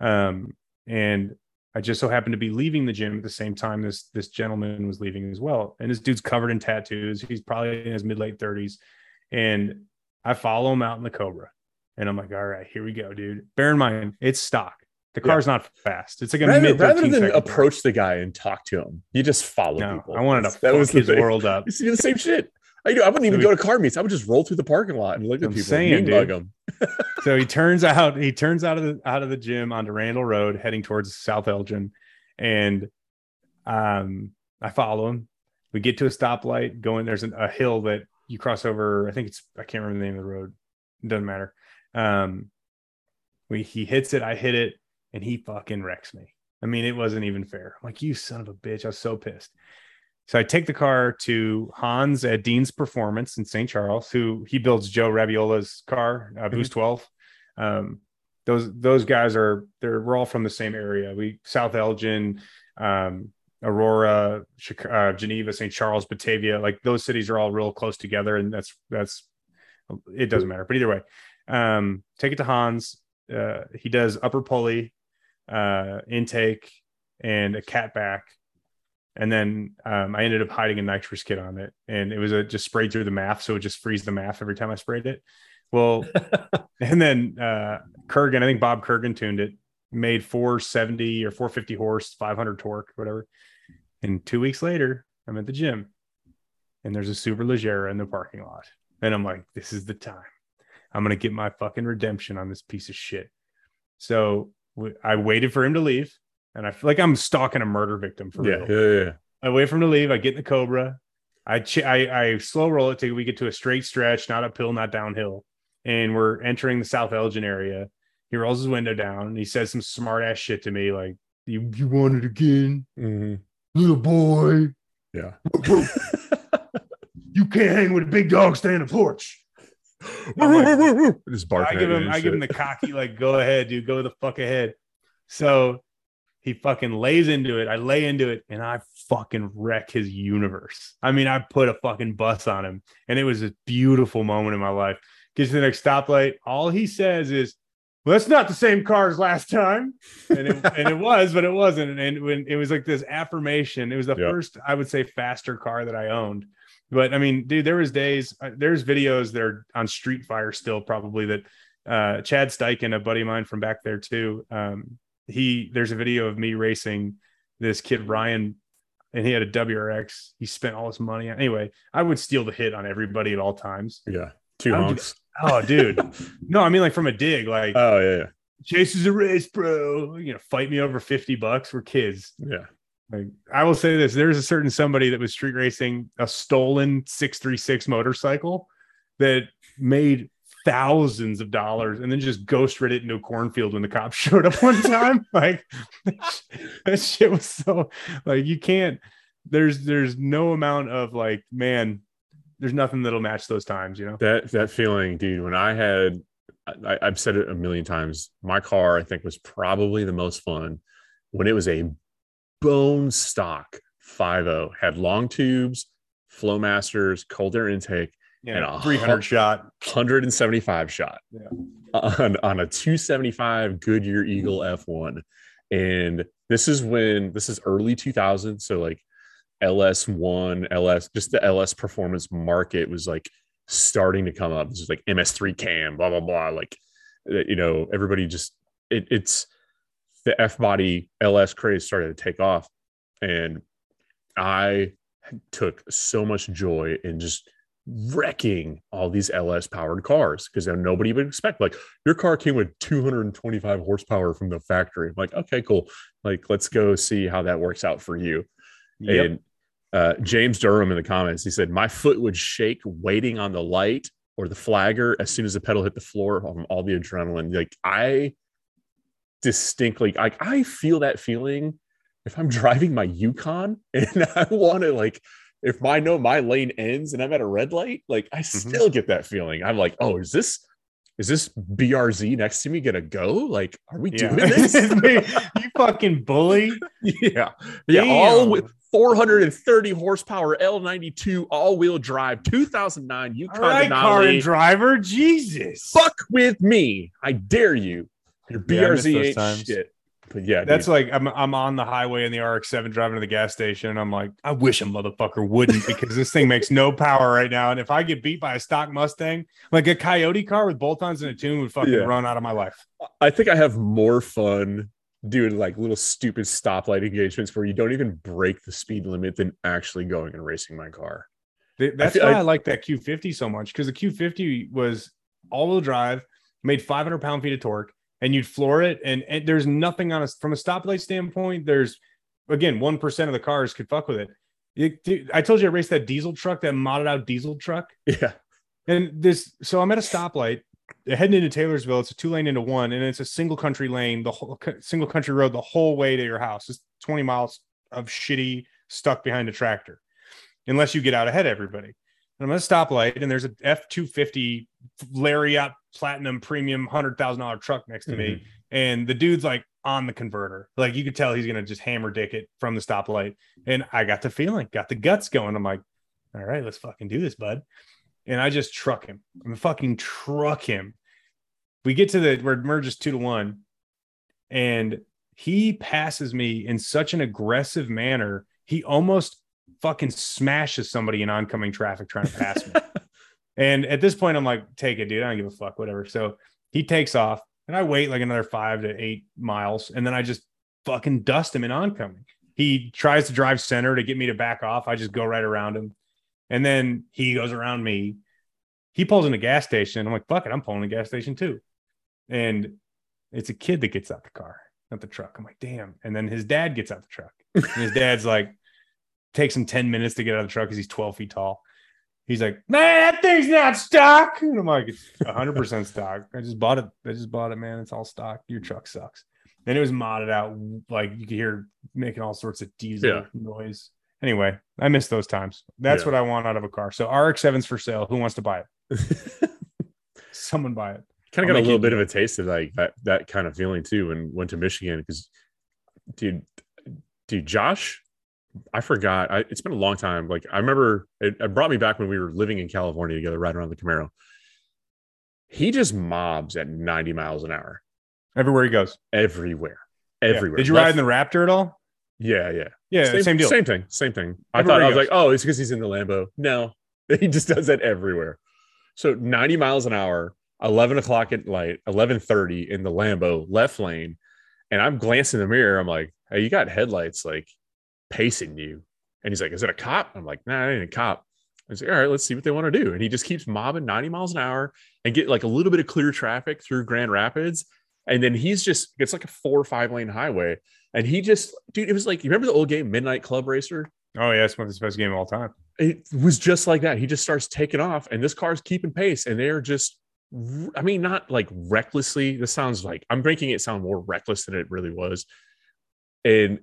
Um, and I just so happened to be leaving the gym at the same time this this gentleman was leaving as well. And this dude's covered in tattoos. He's probably in his mid late 30s. And I follow him out in the Cobra. And I'm like, all right, here we go, dude. Bear in mind, it's stock. The car's yeah. not fast. It's like a rather, rather than approach the guy and talk to him, you just follow no, people. I wanted to that was his thing. world up. [laughs] You see the same shit. I, I wouldn't even so go to car meets. I would just roll through the parking lot and look at I'm people. Saying, bug them. [laughs] so he turns out he turns out of the out of the gym onto Randall Road, heading towards South Elgin, and um, I follow him. We get to a stoplight. Going there's an, a hill that you cross over. I think it's I can't remember the name of the road. It doesn't matter. Um, we he hits it. I hit it, and he fucking wrecks me. I mean, it wasn't even fair. I'm like, you son of a bitch. I was so pissed. So I take the car to Hans at Dean's Performance in St. Charles, who he builds Joe Raviola's car, uh, Boost mm-hmm. 12. Um, those those guys are they're we're all from the same area. We South Elgin, um, Aurora, uh, Geneva, St. Charles, Batavia, like those cities are all real close together, and that's that's it doesn't matter. But either way, um, take it to Hans. Uh, he does upper pulley, uh, intake, and a cat back and then um, I ended up hiding a nitrous kit on it, and it was a, just sprayed through the MAF, so it just freeze the MAF every time I sprayed it. Well, [laughs] and then uh, Kurgan, I think Bob Kurgan tuned it, made 470 or 450 horse, 500 torque, whatever. And two weeks later, I'm at the gym, and there's a Super Superleggera in the parking lot, and I'm like, this is the time. I'm gonna get my fucking redemption on this piece of shit. So I waited for him to leave and I feel like I'm stalking a murder victim for yeah, real. Yeah, yeah. I wait for him to leave. I get in the Cobra. I, ch- I I slow roll it till we get to a straight stretch, not uphill, not downhill, and we're entering the South Elgin area. He rolls his window down and he says some smart ass shit to me, like "You you want it again, mm-hmm. little boy? Yeah, [laughs] you can't hang with a big dog. Stay on the porch." [laughs] Like, Just I give him I give him the cocky like, "Go ahead, dude. Go the fuck ahead." So he fucking lays into it. I lay into it and I fucking wreck his universe. I mean, I put a fucking bus on him and it was a beautiful moment in my life. Gets to the next stoplight. All he says is, well, that's not the same car as last time. And it, and it [laughs] was, but it wasn't. And when it was like this affirmation, it was the first, I would say, faster car that I owned. But I mean, dude, there was days, uh, there's videos that are on Street Fire still probably that uh, Chad Steichen, a buddy of mine from back there too, um, he there's a video of me racing this kid Ryan and he had a WRX. He spent all his money on anyway. I would steal the hit on everybody at all times. Yeah. Two honks. Oh, dude. [laughs] no, I mean like from a dig, like oh yeah, yeah. Chase is a race, bro. You know, fight me over 50 bucks. We're kids. Yeah. Like I will say this: there's a certain somebody that was street racing a stolen 636 motorcycle that made thousands of dollars and then just ghost rid it into a cornfield when the cops [laughs] showed up one time. [laughs] like that shit was so like you can't there's there's no amount of like man there's nothing that'll match those times you know that that feeling dude when i had I, i've said it a million times my car i think was probably the most fun when it was a bone stock 5 had long tubes flowmasters cold air intake a 300 shot, 175 shot yeah. on, on a 275 Goodyear Eagle F1. And this is when this is early 2000. So, like LS1, LS, just the LS performance market was like starting to come up. This is like MS3 cam, blah, blah, blah. Like, uh, you know, everybody just, it, it's the F body LS craze started to take off. And I took so much joy in just wrecking all these LS powered cars because nobody would expect like your car came with 225 horsepower from the factory. I'm like, okay, cool. Like, let's go see how that works out for you. Yep. And uh, James Durham in the comments, he said, My foot would shake waiting on the light or the flagger as soon as the pedal hit the floor from all the adrenaline. Like, I distinctly, like, I feel that feeling if I'm [laughs] driving my Yukon and I want to like if I know my lane ends and I'm at a red light, like I mm-hmm. still get that feeling. I'm like, oh, is this is this BRZ next to me gonna go? Like, are we Yeah. doing [laughs] this? you fucking bully. [laughs] yeah, yeah. All with 430 horsepower L92 all-wheel drive, 2009 Yukon All right, car and driver. Jesus. Fuck with me, I dare you. Your Yeah, BRZ ain't shit. But yeah, That's dude. like I'm I'm on the highway in the RX-7 driving to the gas station. And I'm like, I wish a motherfucker wouldn't [laughs] because this thing makes no power right now. And if I get beat by a stock Mustang, like a Coyote car with bolt-ons and a tune would fucking Yeah. run out of my life. I think I have more fun doing like little stupid stoplight engagements where you don't even break the speed limit than actually going and racing my car. Th- That's feel why like- I like that Q50 so much because the Q50 was all-wheel drive, made 500 pound feet of torque, and you'd floor it. And, and there's nothing on us from a stoplight standpoint. There's again one percent of the cars could fuck with it. You- dude, I told you I raced that diesel truck, that modded out diesel truck. Yeah. And this, so I'm at a stoplight heading into Taylorsville. It's a two lane into one, and it's a single country lane, the whole single country road, the whole way to your house. It's 20 miles of shitty stuck behind a tractor, unless you get out ahead everybody. And I'm at a stoplight, and there's a F 250 Lariat Platinum Premium $100,000 truck next to me. Mm-hmm. And the dude's like on the converter. Like you could tell he's going to just hammer dick it from the stoplight. And I got the feeling, got the guts going. I'm like, all right, let's fucking do this, bud and I just truck him. I'm fucking truck him. We get to the where it merges two to one, and he passes me in such an aggressive manner. He almost fucking smashes somebody in oncoming traffic trying to pass me. [laughs] and at this point, I'm like, take it, dude. I don't give a fuck, whatever. So he takes off, and I wait like another five to eight miles, and then I just fucking dust him in oncoming. He tries to drive center to get me to back off. I just go right around him. And then he goes around me. He pulls in a gas station. I'm like, fuck it, I'm pulling a gas station too. And it's a kid that gets out the car, not the truck. I'm like, damn. And then his dad gets out the truck. And his dad's like, [laughs] takes him 10 minutes to get out of the truck because he's 12 feet tall. He's like, man, that thing's not stock. And I'm like, it's 100% stock. I just bought it. I just bought it, man. It's all stock. Your truck sucks. Then it was modded out. Like you could hear making all sorts of diesel Yeah. noise. Anyway, I miss those times. That's Yeah. what I want out of a car. So RX-7's for sale. Who wants to buy it? [laughs] Someone buy it. kind of got a little bit do of a taste of like that that kind of feeling too when went to Michigan because dude dude Josh I forgot I, it's been a long time like I remember it, it brought me back when we were living in California together right around the Camaro. He just mobs at 90 miles an hour. Everywhere he goes. everywhere. Yeah. everywhere. Did you Left- ride in the Raptor at all? yeah yeah. Yeah, same, deal. same thing same thing. I thought I was like oh it's because he's in the Lambo. No [laughs] he just does that everywhere. So 90 miles an hour 11 o'clock at light 11.30 in the lambo left lane and i'm glancing in the mirror i'm like hey you got headlights like pacing you and he's like is it a cop i'm like nah it ain't a cop i was like all right let's see what they want to do and he just keeps mobbing 90 miles an hour and get like a little bit of clear traffic through grand rapids and then he's just it's like a four or five lane highway and he just dude it was like you remember the old game midnight club racer Oh, yeah. It's one of the best game of all time. it was just like that. He just starts taking off, and this car's keeping pace, and they're just, I mean, not like recklessly. This sounds like I'm making it sound more reckless than it really was. And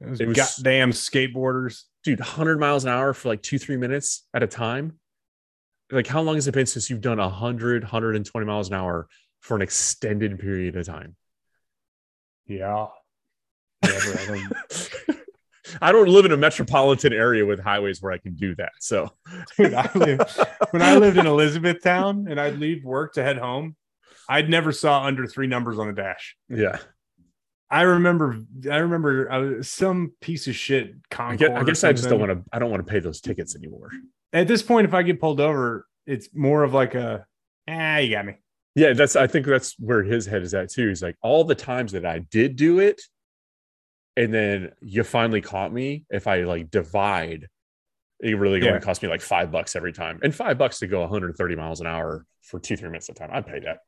It was, goddamn skateboarders. dude, 100 miles an hour for like two, three minutes at a time. Like, how long has it been since you've done 100, 120 miles an hour for an extended period of time? Yeah. But I don't- [laughs] I don't live in a metropolitan area with highways where I can do that. So, [laughs] Dude, I lived, when I lived in Elizabethtown and I'd leave work to head home, I'd never saw under three numbers on the dash. yeah, I remember, I remember I was some piece of shit. I guess, I, guess I just don't want to, I don't want to pay those tickets anymore. At this point, if I get pulled over, it's more of like a, ah, you got me. Yeah, that's I think that's where his head is at too. He's like, all the times that I did do it, and then you finally caught me. If I like divide, it really Yeah. only cost me like five bucks every time. And five bucks to go 130 miles an hour for two, three minutes of time. I'd pay that.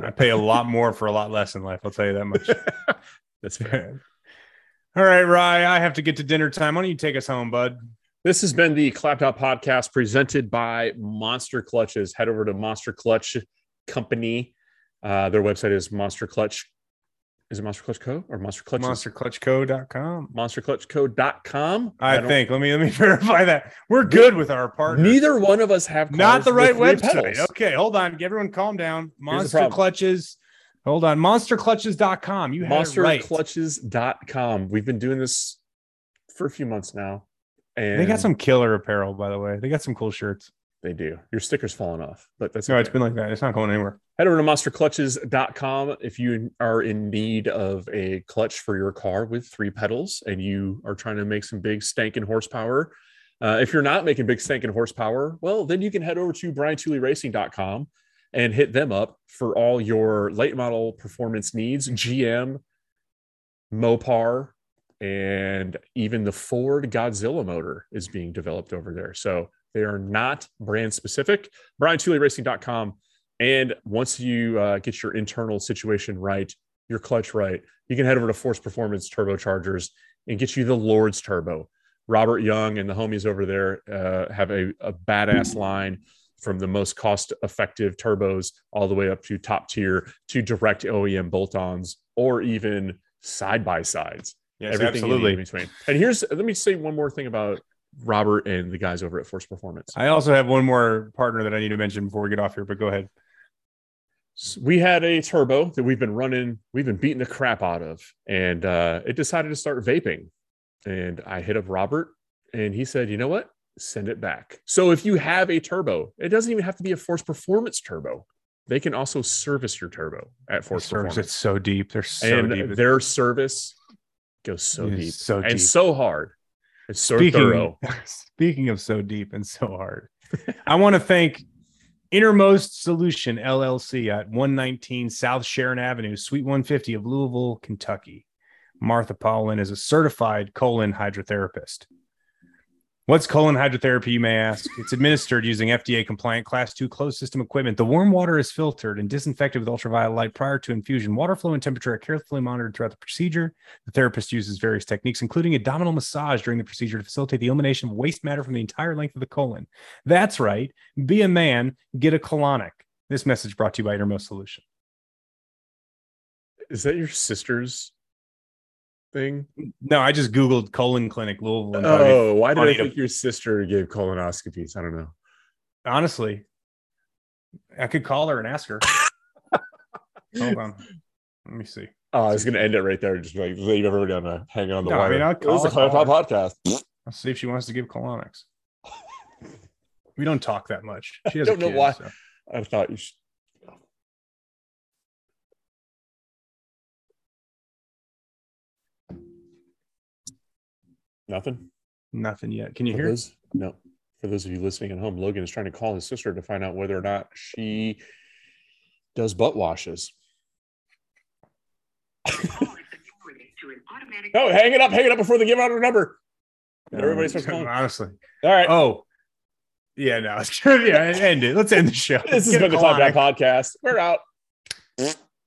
I pay a lot more for a lot less in life. I'll tell you that much. [laughs] That's fair. All right, Rye, I have to get to dinner time. Why don't you take us home, bud? This has been the Clapped Out Podcast presented by Monster Clutches. Head over to Monster Clutch Company. Uh, their website is Monster Clutch Is it Monster Clutch Co. or Monster Clutch? MonsterClutchCo.com. MonsterClutchCo.com. I, don't- think. Let me let me [laughs] verify that. We're good with our partners. neither one of us have Not the right website. pedals. Okay, hold on. Everyone calm down. Monster. Clutches. Hold on. MonsterClutches.com. You had it right. monsterclutches.com. We've been doing this for a few months now. And They got some killer apparel, by the way. They got some cool shirts. they do. Your sticker's falling off, but that's no. It's been like that. It's not going anywhere. Head over to monsterclutches.com if you are in need of a clutch for your car with three pedals and you are trying to make some big stankin' horsepower. Uh, if you're not making big stankin' horsepower, well, then you can head over to briantooleyracing.com and hit them up for all your late model performance needs, GM, Mopar, and even the Ford Godzilla motor is being developed over there. So they are not brand specific. BrianTooleyRacing.com. And once you uh, get your internal situation right, your clutch right, you can head over to Force Performance Turbochargers and get you the Lord's Turbo. Robert Young and the homies over there uh, have a, a badass line from the most cost effective turbos all the way up to top tier to direct OEM bolt ons or even side by sides Yes, everything need in between. And here's let me say one more thing about Robert and the guys over at Force Performance. I also have one more partner that I need to mention before we get off here, but go ahead. We had a turbo that we've been running, we've been beating the crap out of, and uh, it decided to start vaping. And I hit up Robert, and he said, "You know what? Send it back." So if you have a turbo, it doesn't even have to be a Force Performance turbo. They can also service your turbo at Force Performance, It's so deep. They're so and deep. their service goes so deep so deep and so hard. It's so speaking, thorough. [laughs] speaking of so deep and so hard, I want to thank Innermost Solution LLC at 119 South Sharon Avenue, Suite 150 of Louisville, Kentucky. Martha Paulin is a certified colon hydrotherapist. What's colon hydrotherapy, you may ask? It's administered using FDA compliant class 2 closed system equipment. The warm water is filtered and disinfected with ultraviolet light prior to infusion. Water flow and temperature are carefully monitored throughout the procedure. The therapist uses various techniques, including abdominal massage during the procedure to facilitate the elimination of waste matter from the entire length of the colon. That's right. Be a man, get a colonic. This message brought to you by Innermost Solution. Is that your sister's thing? No, I just Googled colon clinic Louisville. and thought it'd be Oh, why did I funny to- think your sister gave colonoscopies? I don't know. honestly, I could call her and ask her. [laughs] Hold on. Let me see. Oh, I was going to end it right there. Just like leave everybody on a hanging on the No, I mean, I'll call the her, Cloud call podcast. I'll see if she wants to give colonics. We don't talk that much. She [laughs] a don't know why. so. I thought you should. Nothing. Nothing yet. Can you For hear? those, no. For those of you listening at home, Logan is trying to call his sister to find out whether or not she does butt washes. [laughs] No, hang it up, hang it up before they give out her number. Everybody's supposed to call. honestly. All right. Oh, yeah, no, it's good. [laughs] Yeah, end it. Let's end the show. this has Get been the a Top Podcast. We're out.